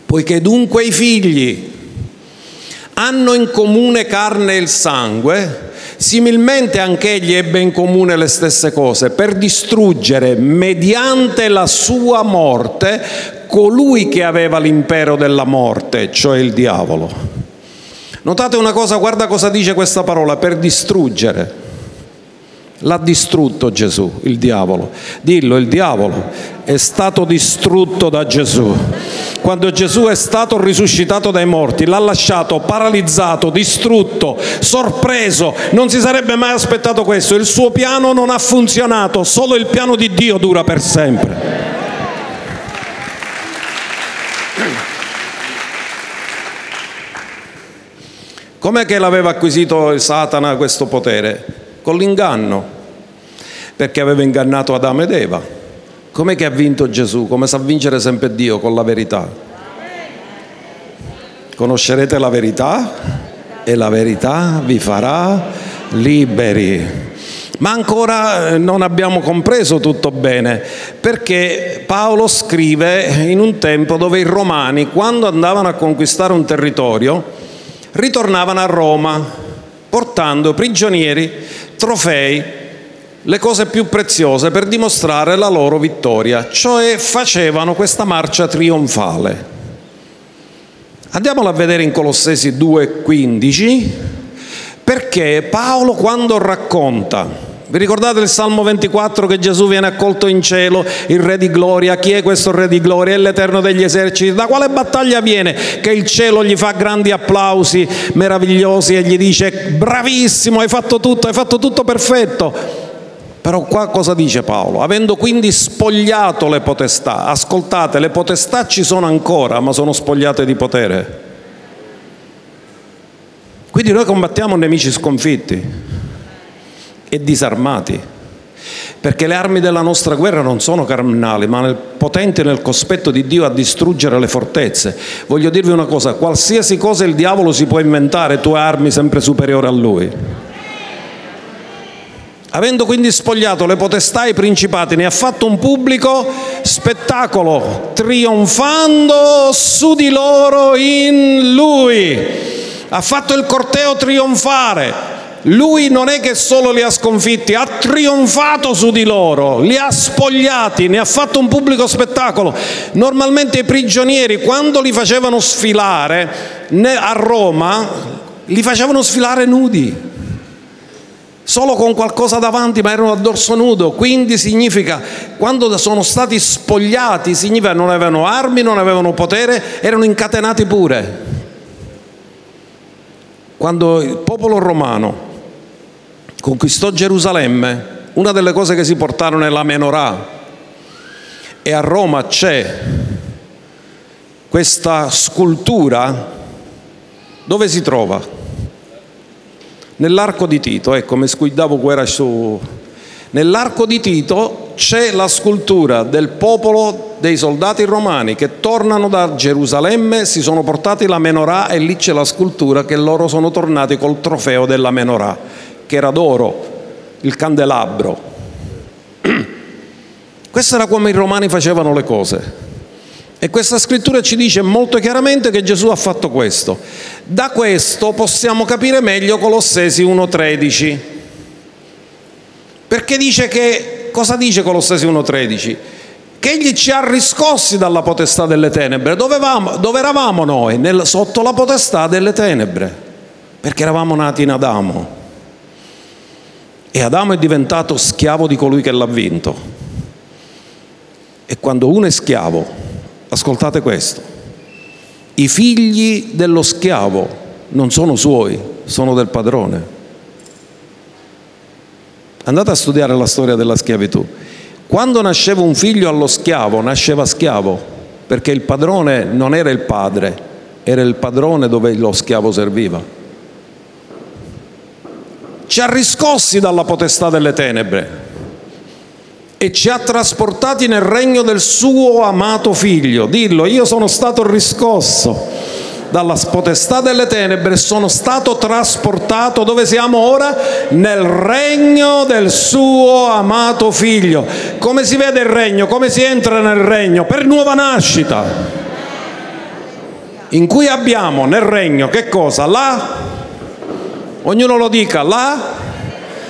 Poiché dunque i figli hanno in comune carne e il sangue, similmente anche egli ebbe in comune le stesse cose, per distruggere mediante la sua morte colui che aveva l'impero della morte, cioè il diavolo. Notate una cosa, guarda cosa dice questa parola, per distruggere. L'ha distrutto Gesù, il diavolo. Dillo, il diavolo è stato distrutto da Gesù. Quando Gesù è stato risuscitato dai morti, l'ha lasciato paralizzato, distrutto, sorpreso. Non si sarebbe mai aspettato questo. Il suo piano non ha funzionato, solo il piano di Dio dura per sempre. Com'è che l'aveva acquisito Satana questo potere? Con l'inganno, perché aveva ingannato Adamo ed Eva. Com'è che ha vinto Gesù? Come sa vincere sempre Dio? Con la verità. Conoscerete la verità e la verità vi farà liberi. Ma ancora eh, non abbiamo compreso tutto bene, perché Paolo scrive in un tempo dove i romani, quando andavano a conquistare un territorio, ritornavano a Roma portando prigionieri, trofei, le cose più preziose per dimostrare la loro vittoria, cioè facevano questa marcia trionfale. Andiamola a vedere in Colossesi 2,15 perché Paolo quando racconta vi ricordate il Salmo 24 che Gesù viene accolto in cielo, il Re di gloria? Chi è questo Re di gloria? È l'Eterno degli eserciti. Da quale battaglia viene? Che il cielo gli fa grandi applausi meravigliosi e gli dice bravissimo, hai fatto tutto, hai fatto tutto perfetto. Però qua cosa dice Paolo? Avendo quindi spogliato le potestà, ascoltate, le potestà ci sono ancora, ma sono spogliate di potere. Quindi noi combattiamo nemici sconfitti e disarmati. Perché le armi della nostra guerra non sono carnali, ma nel, potenti nel cospetto di Dio a distruggere le fortezze. Voglio dirvi una cosa, qualsiasi cosa il diavolo si può inventare, tu armi sempre superiori a lui. Avendo quindi spogliato le potestà e i principati, ne ha fatto un pubblico spettacolo, trionfando su di loro in lui. Ha fatto il corteo trionfare, lui non è che solo li ha sconfitti, ha trionfato su di loro, li ha spogliati, ne ha fatto un pubblico spettacolo. Normalmente i prigionieri quando li facevano sfilare a Roma, li facevano sfilare nudi, solo con qualcosa davanti, ma erano a dorso nudo. Quindi significa, quando sono stati spogliati, significa non avevano armi, non avevano potere, erano incatenati pure. Quando il popolo romano conquistò Gerusalemme, una delle cose che si portarono è la menorah e a Roma c'è questa scultura dove si trova? Nell'arco di Tito, ecco, mi scuidavo guerra su... Nell'arco di Tito c'è la scultura del popolo dei soldati romani che tornano da Gerusalemme, si sono portati la menorah e lì c'è la scultura che loro sono tornati col trofeo della menorah che era d'oro, il candelabro. [clears throat] Questo era come i romani facevano le cose. E questa scrittura ci dice molto chiaramente che Gesù ha fatto questo. Da questo possiamo capire meglio Colossesi 1.13. Perché dice che, cosa dice Colossesi 1.13? Che egli ci ha riscossi dalla potestà delle tenebre. Dove, eravamo, dove eravamo noi? Nel, sotto la potestà delle tenebre. Perché eravamo nati in Adamo. E Adamo è diventato schiavo di colui che l'ha vinto. E quando uno è schiavo, ascoltate questo, i figli dello schiavo non sono suoi, sono del padrone. Andate a studiare la storia della schiavitù. Quando nasceva un figlio allo schiavo, nasceva schiavo, perché il padrone non era il padre, era il padrone dove lo schiavo serviva ci ha riscossi dalla potestà delle tenebre e ci ha trasportati nel regno del suo amato figlio. Dillo, io sono stato riscosso dalla potestà delle tenebre sono stato trasportato dove siamo ora? Nel regno del suo amato figlio. Come si vede il regno? Come si entra nel regno? Per nuova nascita. in cui abbiamo nel regno che cosa? La, ognuno lo dica, la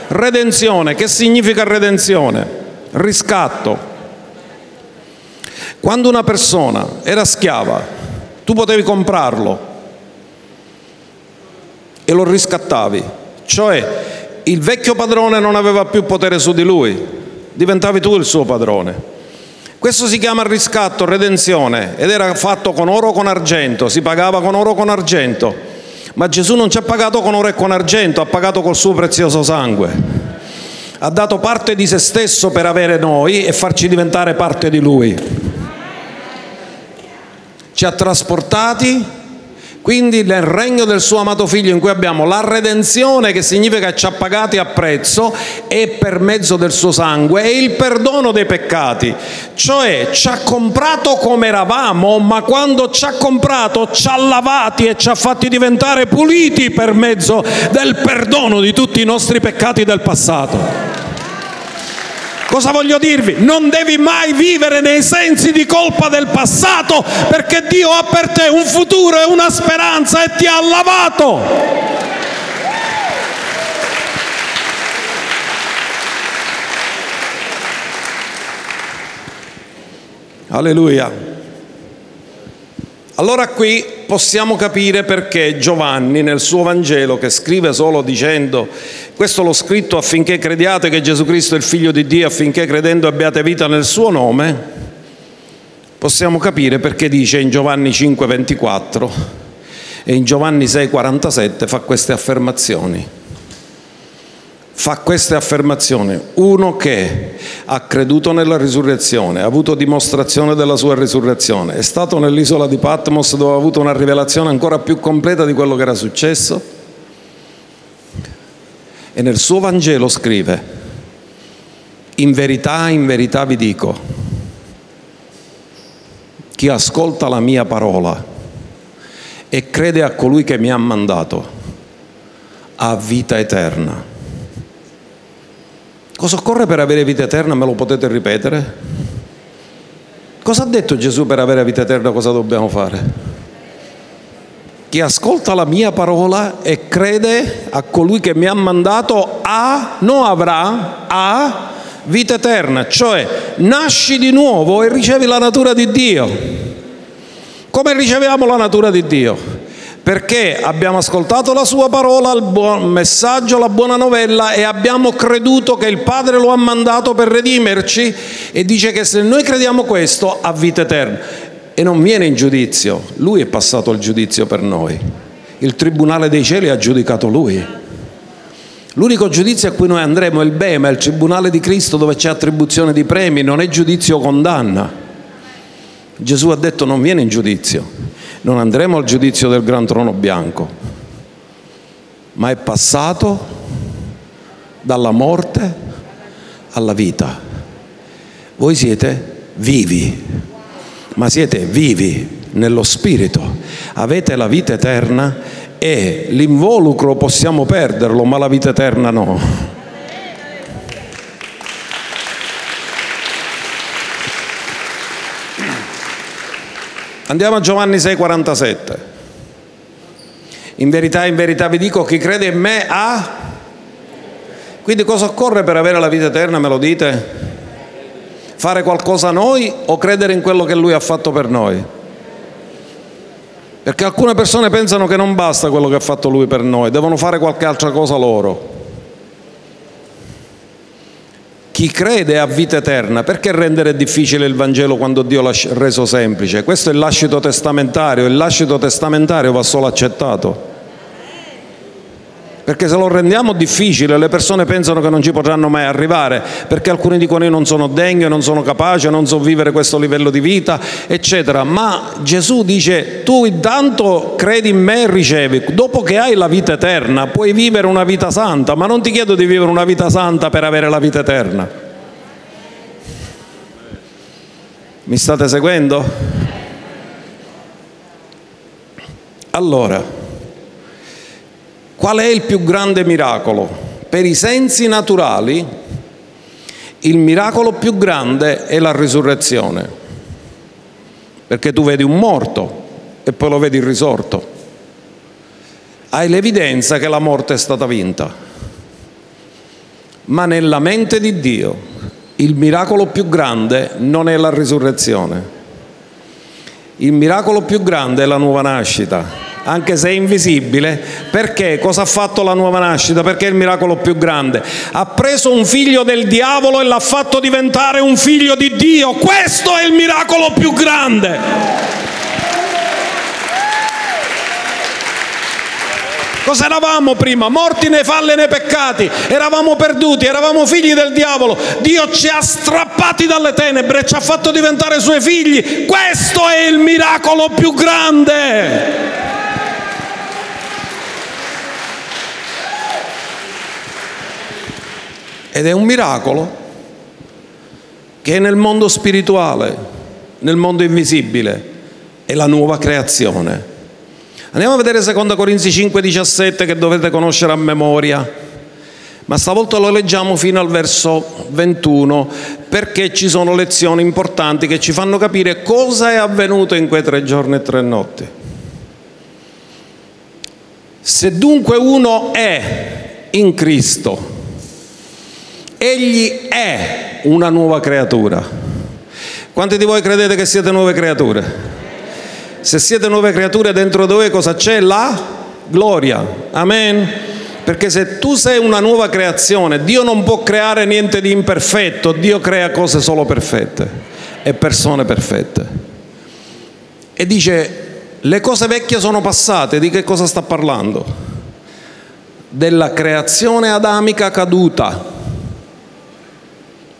redenzione. Che significa redenzione? Riscatto. Quando una persona era schiava, tu potevi comprarlo e lo riscattavi, cioè il vecchio padrone non aveva più potere su di lui, diventavi tu il suo padrone. Questo si chiama riscatto, redenzione, ed era fatto con oro o con argento, si pagava con oro o con argento. Ma Gesù non ci ha pagato con oro e con argento, ha pagato col suo prezioso sangue. Ha dato parte di se stesso per avere noi e farci diventare parte di Lui. Ci ha trasportati quindi nel regno del suo amato figlio in cui abbiamo la redenzione che significa che ci ha pagati a prezzo e per mezzo del suo sangue e il perdono dei peccati, cioè ci ha comprato come eravamo, ma quando ci ha comprato ci ha lavati e ci ha fatti diventare puliti per mezzo del perdono di tutti i nostri peccati del passato. Cosa voglio dirvi? Non devi mai vivere nei sensi di colpa del passato perché Dio ha per te un futuro e una speranza e ti ha lavato. Alleluia. Allora qui possiamo capire perché Giovanni nel suo Vangelo, che scrive solo dicendo questo l'ho scritto affinché crediate che Gesù Cristo è il Figlio di Dio, affinché credendo abbiate vita nel suo nome, possiamo capire perché dice in Giovanni 5:24 e in Giovanni 6:47 fa queste affermazioni fa queste affermazioni. Uno che ha creduto nella risurrezione, ha avuto dimostrazione della sua risurrezione, è stato nell'isola di Patmos dove ha avuto una rivelazione ancora più completa di quello che era successo e nel suo Vangelo scrive, in verità, in verità vi dico, chi ascolta la mia parola e crede a colui che mi ha mandato ha vita eterna Cosa occorre per avere vita eterna? Me lo potete ripetere? Cosa ha detto Gesù per avere vita eterna? Cosa dobbiamo fare? Chi ascolta la mia parola e crede a colui che mi ha mandato ha, non avrà, ha vita eterna, cioè nasci di nuovo e ricevi la natura di Dio. Come riceviamo la natura di Dio? Perché abbiamo ascoltato la sua parola, il buon messaggio, la buona novella e abbiamo creduto che il Padre lo ha mandato per redimerci e dice che se noi crediamo questo ha vita eterna e non viene in giudizio, lui è passato il giudizio per noi, il Tribunale dei Cieli ha giudicato lui. L'unico giudizio a cui noi andremo è il Bema, il Tribunale di Cristo dove c'è attribuzione di premi, non è giudizio o condanna. Gesù ha detto non viene in giudizio, non andremo al giudizio del gran trono bianco, ma è passato dalla morte alla vita. Voi siete vivi, ma siete vivi nello spirito, avete la vita eterna e l'involucro possiamo perderlo, ma la vita eterna no. Andiamo a Giovanni 6,47. In verità, in verità vi dico, chi crede in me ha... Quindi cosa occorre per avere la vita eterna, me lo dite? Fare qualcosa noi o credere in quello che Lui ha fatto per noi? Perché alcune persone pensano che non basta quello che ha fatto Lui per noi, devono fare qualche altra cosa loro. Chi crede ha vita eterna, perché rendere difficile il Vangelo quando Dio l'ha reso semplice? Questo è il lascito testamentario, il lascito testamentario va solo accettato. Perché se lo rendiamo difficile le persone pensano che non ci potranno mai arrivare, perché alcuni dicono io non sono degno, non sono capace, non so vivere questo livello di vita, eccetera. Ma Gesù dice tu intanto credi in me e ricevi, dopo che hai la vita eterna puoi vivere una vita santa, ma non ti chiedo di vivere una vita santa per avere la vita eterna. Mi state seguendo? Allora, Qual è il più grande miracolo? Per i sensi naturali il miracolo più grande è la risurrezione, perché tu vedi un morto e poi lo vedi risorto. Hai l'evidenza che la morte è stata vinta. Ma nella mente di Dio il miracolo più grande non è la risurrezione. Il miracolo più grande è la nuova nascita anche se è invisibile, perché cosa ha fatto la nuova nascita? Perché è il miracolo più grande. Ha preso un figlio del diavolo e l'ha fatto diventare un figlio di Dio. Questo è il miracolo più grande. Cosa eravamo prima? Morti nei falli e nei peccati, eravamo perduti, eravamo figli del diavolo. Dio ci ha strappati dalle tenebre e ci ha fatto diventare suoi figli. Questo è il miracolo più grande. Ed è un miracolo che nel mondo spirituale, nel mondo invisibile, è la nuova creazione. Andiamo a vedere 2 Corinzi 5,17 che dovete conoscere a memoria, ma stavolta lo leggiamo fino al verso 21 perché ci sono lezioni importanti che ci fanno capire cosa è avvenuto in quei tre giorni e tre notti. Se dunque uno è in Cristo, Egli è una nuova creatura. Quanti di voi credete che siete nuove creature? Se siete nuove creature dentro di voi cosa c'è? La gloria. Amen. Perché se tu sei una nuova creazione, Dio non può creare niente di imperfetto, Dio crea cose solo perfette e persone perfette. E dice, le cose vecchie sono passate, di che cosa sta parlando? Della creazione adamica caduta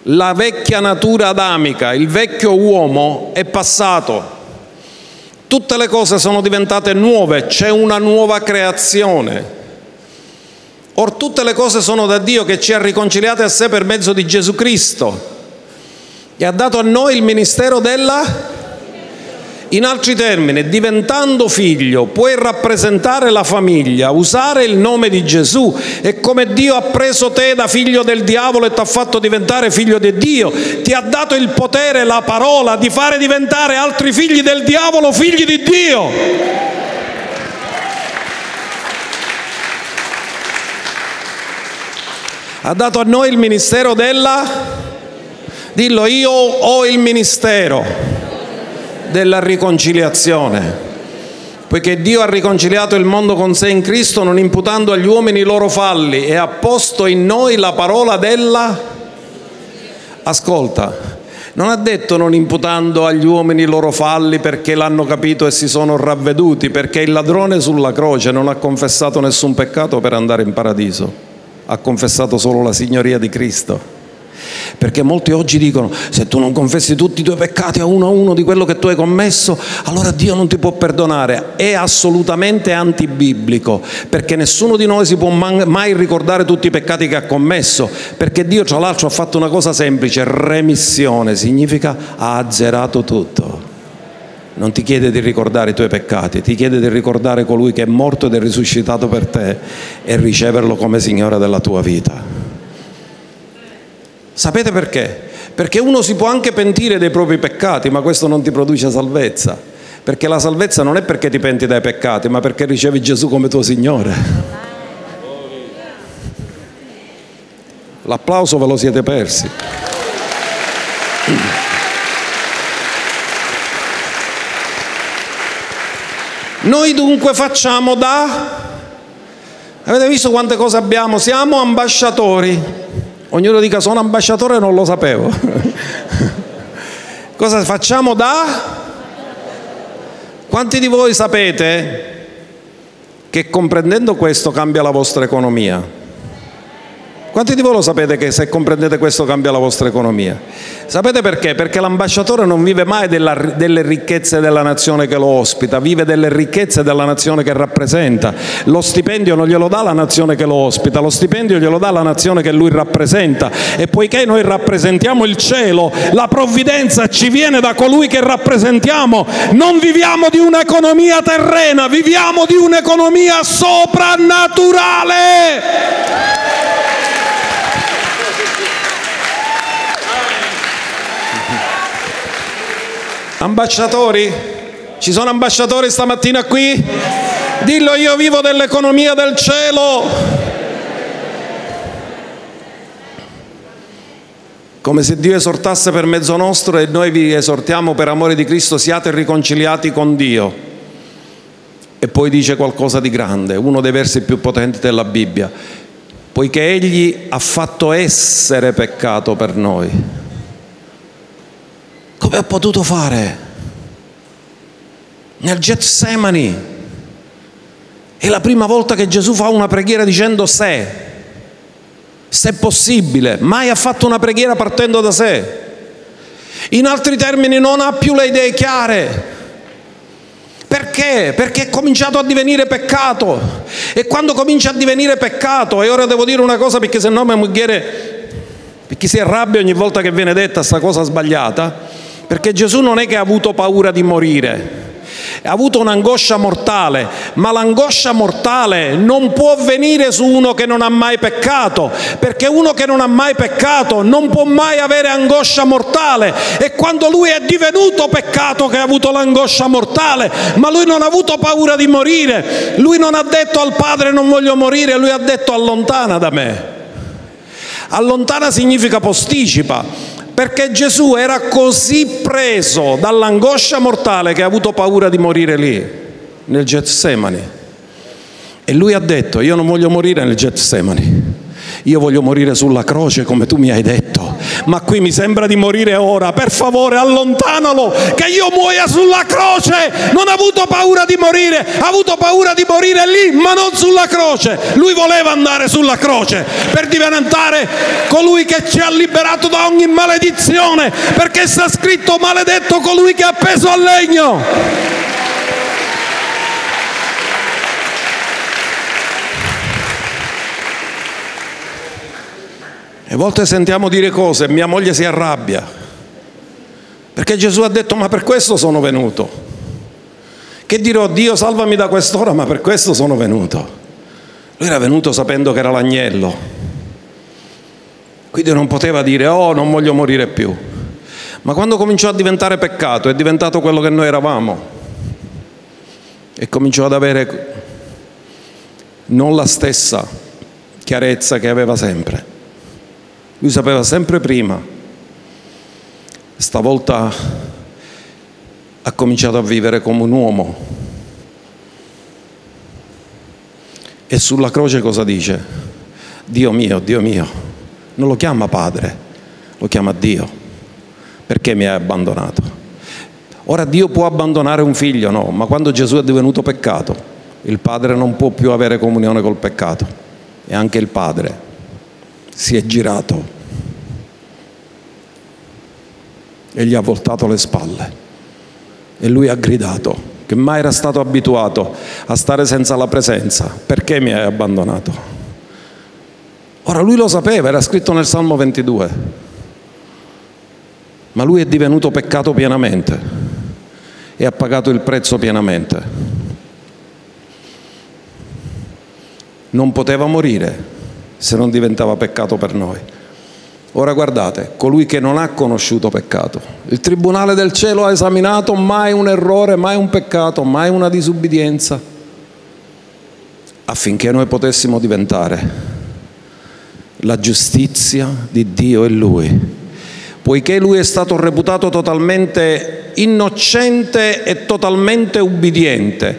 la vecchia natura adamica, il vecchio uomo è passato. Tutte le cose sono diventate nuove, c'è una nuova creazione. Or tutte le cose sono da Dio che ci ha riconciliati a sé per mezzo di Gesù Cristo e ha dato a noi il ministero della in altri termini, diventando figlio, puoi rappresentare la famiglia, usare il nome di Gesù. E come Dio ha preso te da figlio del diavolo e ti ha fatto diventare figlio di Dio, ti ha dato il potere, la parola di fare diventare altri figli del diavolo figli di Dio. Ha dato a noi il ministero della... Dillo, io ho il ministero della riconciliazione. Poiché Dio ha riconciliato il mondo con sé in Cristo, non imputando agli uomini i loro falli, e ha posto in noi la parola della... Ascolta, non ha detto non imputando agli uomini i loro falli perché l'hanno capito e si sono ravveduti, perché il ladrone sulla croce non ha confessato nessun peccato per andare in paradiso, ha confessato solo la signoria di Cristo. Perché molti oggi dicono, se tu non confessi tutti i tuoi peccati a uno a uno di quello che tu hai commesso, allora Dio non ti può perdonare. È assolutamente antibiblico, perché nessuno di noi si può mai ricordare tutti i peccati che ha commesso, perché Dio tra l'altro ha fatto una cosa semplice, remissione, significa ha azzerato tutto. Non ti chiede di ricordare i tuoi peccati, ti chiede di ricordare colui che è morto ed è risuscitato per te e riceverlo come Signore della tua vita. Sapete perché? Perché uno si può anche pentire dei propri peccati, ma questo non ti produce salvezza. Perché la salvezza non è perché ti penti dai peccati, ma perché ricevi Gesù come tuo Signore. L'applauso ve lo siete persi. Noi dunque facciamo da... Avete visto quante cose abbiamo? Siamo ambasciatori Ognuno dica sono ambasciatore non lo sapevo. [laughs] Cosa facciamo da? Quanti di voi sapete che comprendendo questo cambia la vostra economia? Quanti di voi lo sapete che se comprendete questo cambia la vostra economia? Sapete perché? Perché l'ambasciatore non vive mai della, delle ricchezze della nazione che lo ospita, vive delle ricchezze della nazione che rappresenta. Lo stipendio non glielo dà la nazione che lo ospita, lo stipendio glielo dà la nazione che lui rappresenta. E poiché noi rappresentiamo il cielo, la provvidenza ci viene da colui che rappresentiamo. Non viviamo di un'economia terrena, viviamo di un'economia soprannaturale. Ambasciatori? Ci sono ambasciatori stamattina qui? Dillo io vivo dell'economia del cielo. Come se Dio esortasse per mezzo nostro e noi vi esortiamo per amore di Cristo, siate riconciliati con Dio. E poi dice qualcosa di grande, uno dei versi più potenti della Bibbia, poiché Egli ha fatto essere peccato per noi. Ha potuto fare? Nel Getsemani. È la prima volta che Gesù fa una preghiera dicendo se se possibile, mai ha fatto una preghiera partendo da sé. In altri termini non ha più le idee chiare. Perché? Perché è cominciato a divenire peccato. E quando comincia a divenire peccato, e ora devo dire una cosa perché se no mia moglie, perché si arrabbia ogni volta che viene detta questa cosa sbagliata, perché Gesù non è che ha avuto paura di morire ha avuto un'angoscia mortale, ma l'angoscia mortale non può venire su uno che non ha mai peccato, perché uno che non ha mai peccato non può mai avere angoscia mortale. E quando lui è divenuto peccato che ha avuto l'angoscia mortale, ma lui non ha avuto paura di morire, lui non ha detto al Padre non voglio morire, lui ha detto allontana da me. Allontana significa posticipa, perché Gesù era così preso dall'angoscia mortale che ha avuto paura di morire lì, nel Getsemani. E lui ha detto, io non voglio morire nel Getsemani, io voglio morire sulla croce come tu mi hai detto, ma qui mi sembra di morire ora, per favore allontanalo, che io muoia sulla croce, non ha avuto paura di morire, ha avuto paura di morire lì, ma non sulla croce, lui voleva andare sulla croce per diventare colui che ci ha liberato da ogni maledizione, perché sta scritto maledetto colui che è appeso al legno. A volte sentiamo dire cose e mia moglie si arrabbia, perché Gesù ha detto ma per questo sono venuto. Che dirò Dio salvami da quest'ora, ma per questo sono venuto. Lui era venuto sapendo che era l'agnello, quindi non poteva dire oh non voglio morire più. Ma quando cominciò a diventare peccato, è diventato quello che noi eravamo e cominciò ad avere non la stessa chiarezza che aveva sempre. Lui sapeva sempre prima. Stavolta ha cominciato a vivere come un uomo. E sulla croce cosa dice? Dio mio, Dio mio. Non lo chiama padre, lo chiama Dio. Perché mi hai abbandonato? Ora Dio può abbandonare un figlio, no, ma quando Gesù è divenuto peccato, il padre non può più avere comunione col peccato. E anche il padre si è girato e gli ha voltato le spalle. E lui ha gridato che mai era stato abituato a stare senza la presenza. Perché mi hai abbandonato? Ora lui lo sapeva, era scritto nel Salmo 22. Ma lui è divenuto peccato pienamente e ha pagato il prezzo pienamente. Non poteva morire se non diventava peccato per noi. Ora guardate, colui che non ha conosciuto peccato. Il Tribunale del Cielo ha esaminato mai un errore, mai un peccato, mai una disubbidienza, affinché noi potessimo diventare la giustizia di Dio e Lui. Poiché Lui è stato reputato totalmente innocente e totalmente ubbidiente,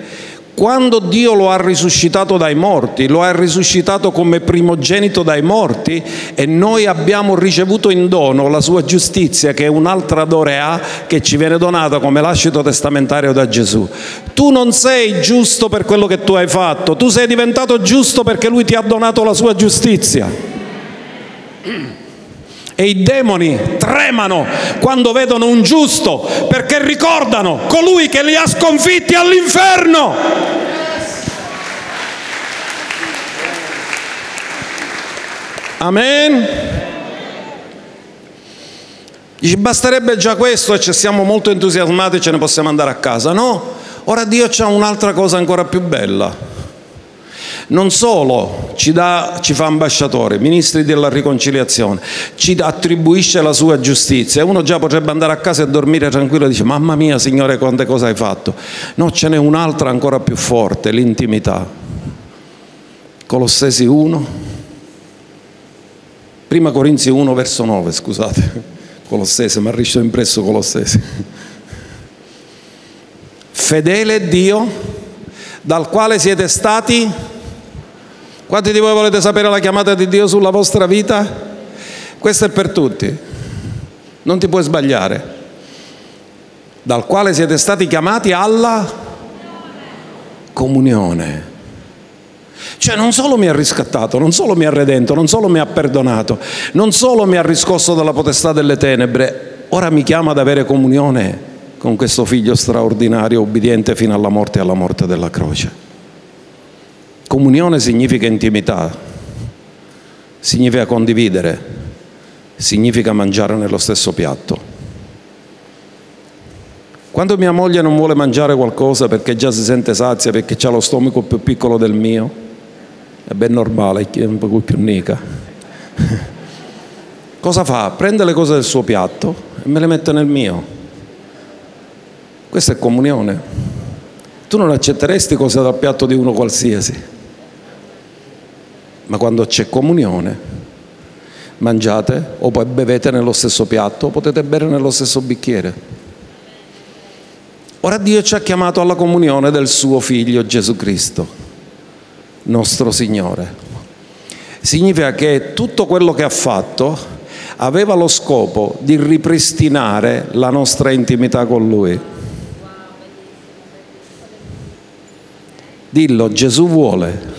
quando Dio lo ha risuscitato dai morti, lo ha risuscitato come primogenito dai morti e noi abbiamo ricevuto in dono la sua giustizia che è un'altra dorea che ci viene donata come lascito testamentario da Gesù. Tu non sei giusto per quello che tu hai fatto, tu sei diventato giusto perché lui ti ha donato la sua giustizia. E i demoni tremano quando vedono un giusto perché ricordano colui che li ha sconfitti all'inferno. Amen. Dici, basterebbe già questo e ci siamo molto entusiasmati e ce ne possiamo andare a casa. No, ora Dio c'ha un'altra cosa ancora più bella. Non solo ci, dà, ci fa ambasciatori, ministri della riconciliazione, ci attribuisce la sua giustizia e uno già potrebbe andare a casa e dormire tranquillo e dice mamma mia Signore quante cose hai fatto. No, ce n'è un'altra ancora più forte, l'intimità. Colossesi 1, prima Corinzi 1 verso 9, scusate, Colossesi, mi ha risto impresso Colossesi. Fedele Dio dal quale siete stati quanti di voi volete sapere la chiamata di Dio sulla vostra vita? Questo è per tutti, non ti puoi sbagliare. Dal quale siete stati chiamati alla comunione. Cioè non solo mi ha riscattato, non solo mi ha redento, non solo mi ha perdonato, non solo mi ha riscosso dalla potestà delle tenebre, ora mi chiama ad avere comunione con questo figlio straordinario, obbediente fino alla morte e alla morte della croce. Comunione significa intimità, significa condividere, significa mangiare nello stesso piatto. Quando mia moglie non vuole mangiare qualcosa perché già si sente sazia, perché ha lo stomaco più piccolo del mio, è ben normale, è un po' più nica. [laughs] Cosa fa? Prende le cose del suo piatto e me le mette nel mio. Questa è comunione. Tu non accetteresti cose dal piatto di uno qualsiasi ma quando c'è comunione, mangiate o poi bevete nello stesso piatto o potete bere nello stesso bicchiere. Ora Dio ci ha chiamato alla comunione del suo figlio Gesù Cristo, nostro Signore. Significa che tutto quello che ha fatto aveva lo scopo di ripristinare la nostra intimità con Lui. Dillo, Gesù vuole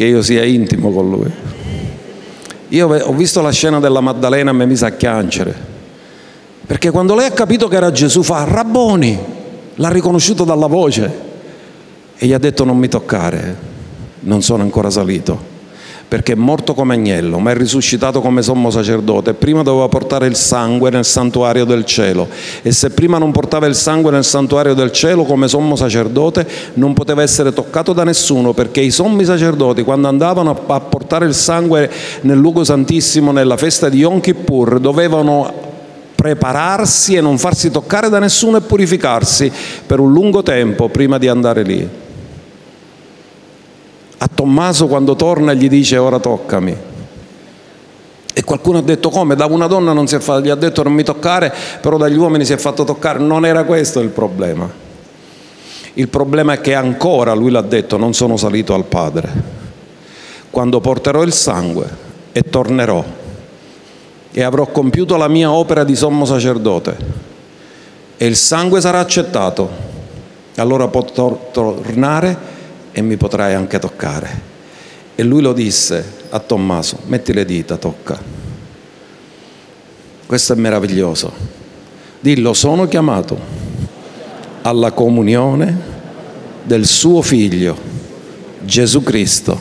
che io sia intimo con lui. Io ho visto la scena della Maddalena e mi mise a chiancere, perché quando lei ha capito che era Gesù fa Rabboni, l'ha riconosciuto dalla voce e gli ha detto non mi toccare, non sono ancora salito perché è morto come agnello, ma è risuscitato come sommo sacerdote. Prima doveva portare il sangue nel santuario del cielo e se prima non portava il sangue nel santuario del cielo come sommo sacerdote non poteva essere toccato da nessuno perché i sommi sacerdoti quando andavano a portare il sangue nel luogo santissimo nella festa di Yom Kippur dovevano prepararsi e non farsi toccare da nessuno e purificarsi per un lungo tempo prima di andare lì. A Tommaso quando torna gli dice ora toccami. E qualcuno ha detto come? Da una donna non si è fatto, gli ha detto non mi toccare, però dagli uomini si è fatto toccare. Non era questo il problema. Il problema è che ancora, lui l'ha detto, non sono salito al Padre. Quando porterò il sangue e tornerò e avrò compiuto la mia opera di sommo sacerdote e il sangue sarà accettato, allora potrò tornare e mi potrai anche toccare. E lui lo disse a Tommaso, metti le dita, tocca. Questo è meraviglioso. Dillo, sono chiamato alla comunione del suo figlio, Gesù Cristo,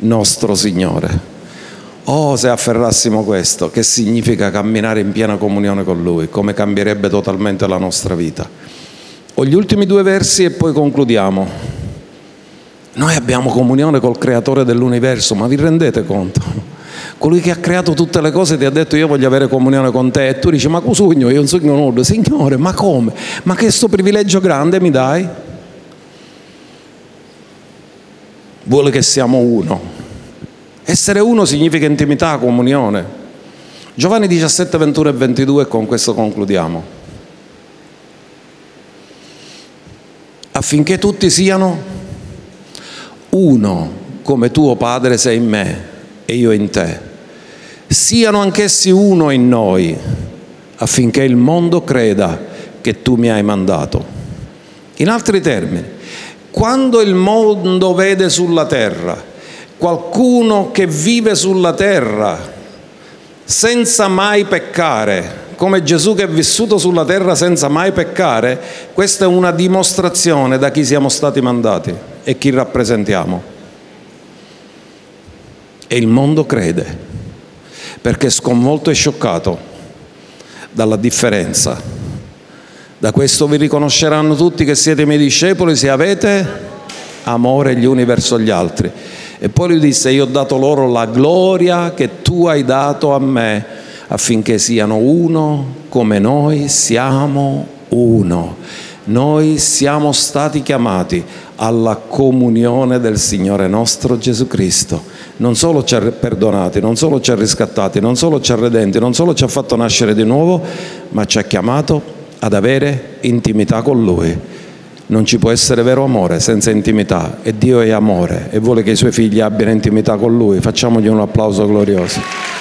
nostro Signore. Oh, se afferrassimo questo, che significa camminare in piena comunione con Lui, come cambierebbe totalmente la nostra vita. Ho gli ultimi due versi e poi concludiamo. Noi abbiamo comunione col creatore dell'universo, ma vi rendete conto? Colui che ha creato tutte le cose ti ha detto io voglio avere comunione con te e tu dici ma sogno, io non sogno nulla, Signore, ma come? Ma che sto privilegio grande mi dai? Vuole che siamo uno. Essere uno significa intimità, comunione. Giovanni 17, 21 e 22 e con questo concludiamo. Affinché tutti siano uno come tuo Padre sei in me e io in te. Siano anch'essi uno in noi, affinché il mondo creda che tu mi hai mandato. In altri termini, quando il mondo vede sulla terra qualcuno che vive sulla terra senza mai peccare, come Gesù che è vissuto sulla terra senza mai peccare, questa è una dimostrazione da chi siamo stati mandati e chi rappresentiamo. E il mondo crede, perché è sconvolto e scioccato dalla differenza. Da questo vi riconosceranno tutti che siete miei discepoli se avete amore gli uni verso gli altri. E poi lui disse, io ho dato loro la gloria che tu hai dato a me, affinché siano uno come noi siamo uno. Noi siamo stati chiamati alla comunione del Signore nostro Gesù Cristo. Non solo ci ha perdonati, non solo ci ha riscattati, non solo ci ha redenti, non solo ci ha fatto nascere di nuovo, ma ci ha chiamato ad avere intimità con Lui. Non ci può essere vero amore senza intimità e Dio è amore e vuole che i suoi figli abbiano intimità con Lui. Facciamogli un applauso glorioso.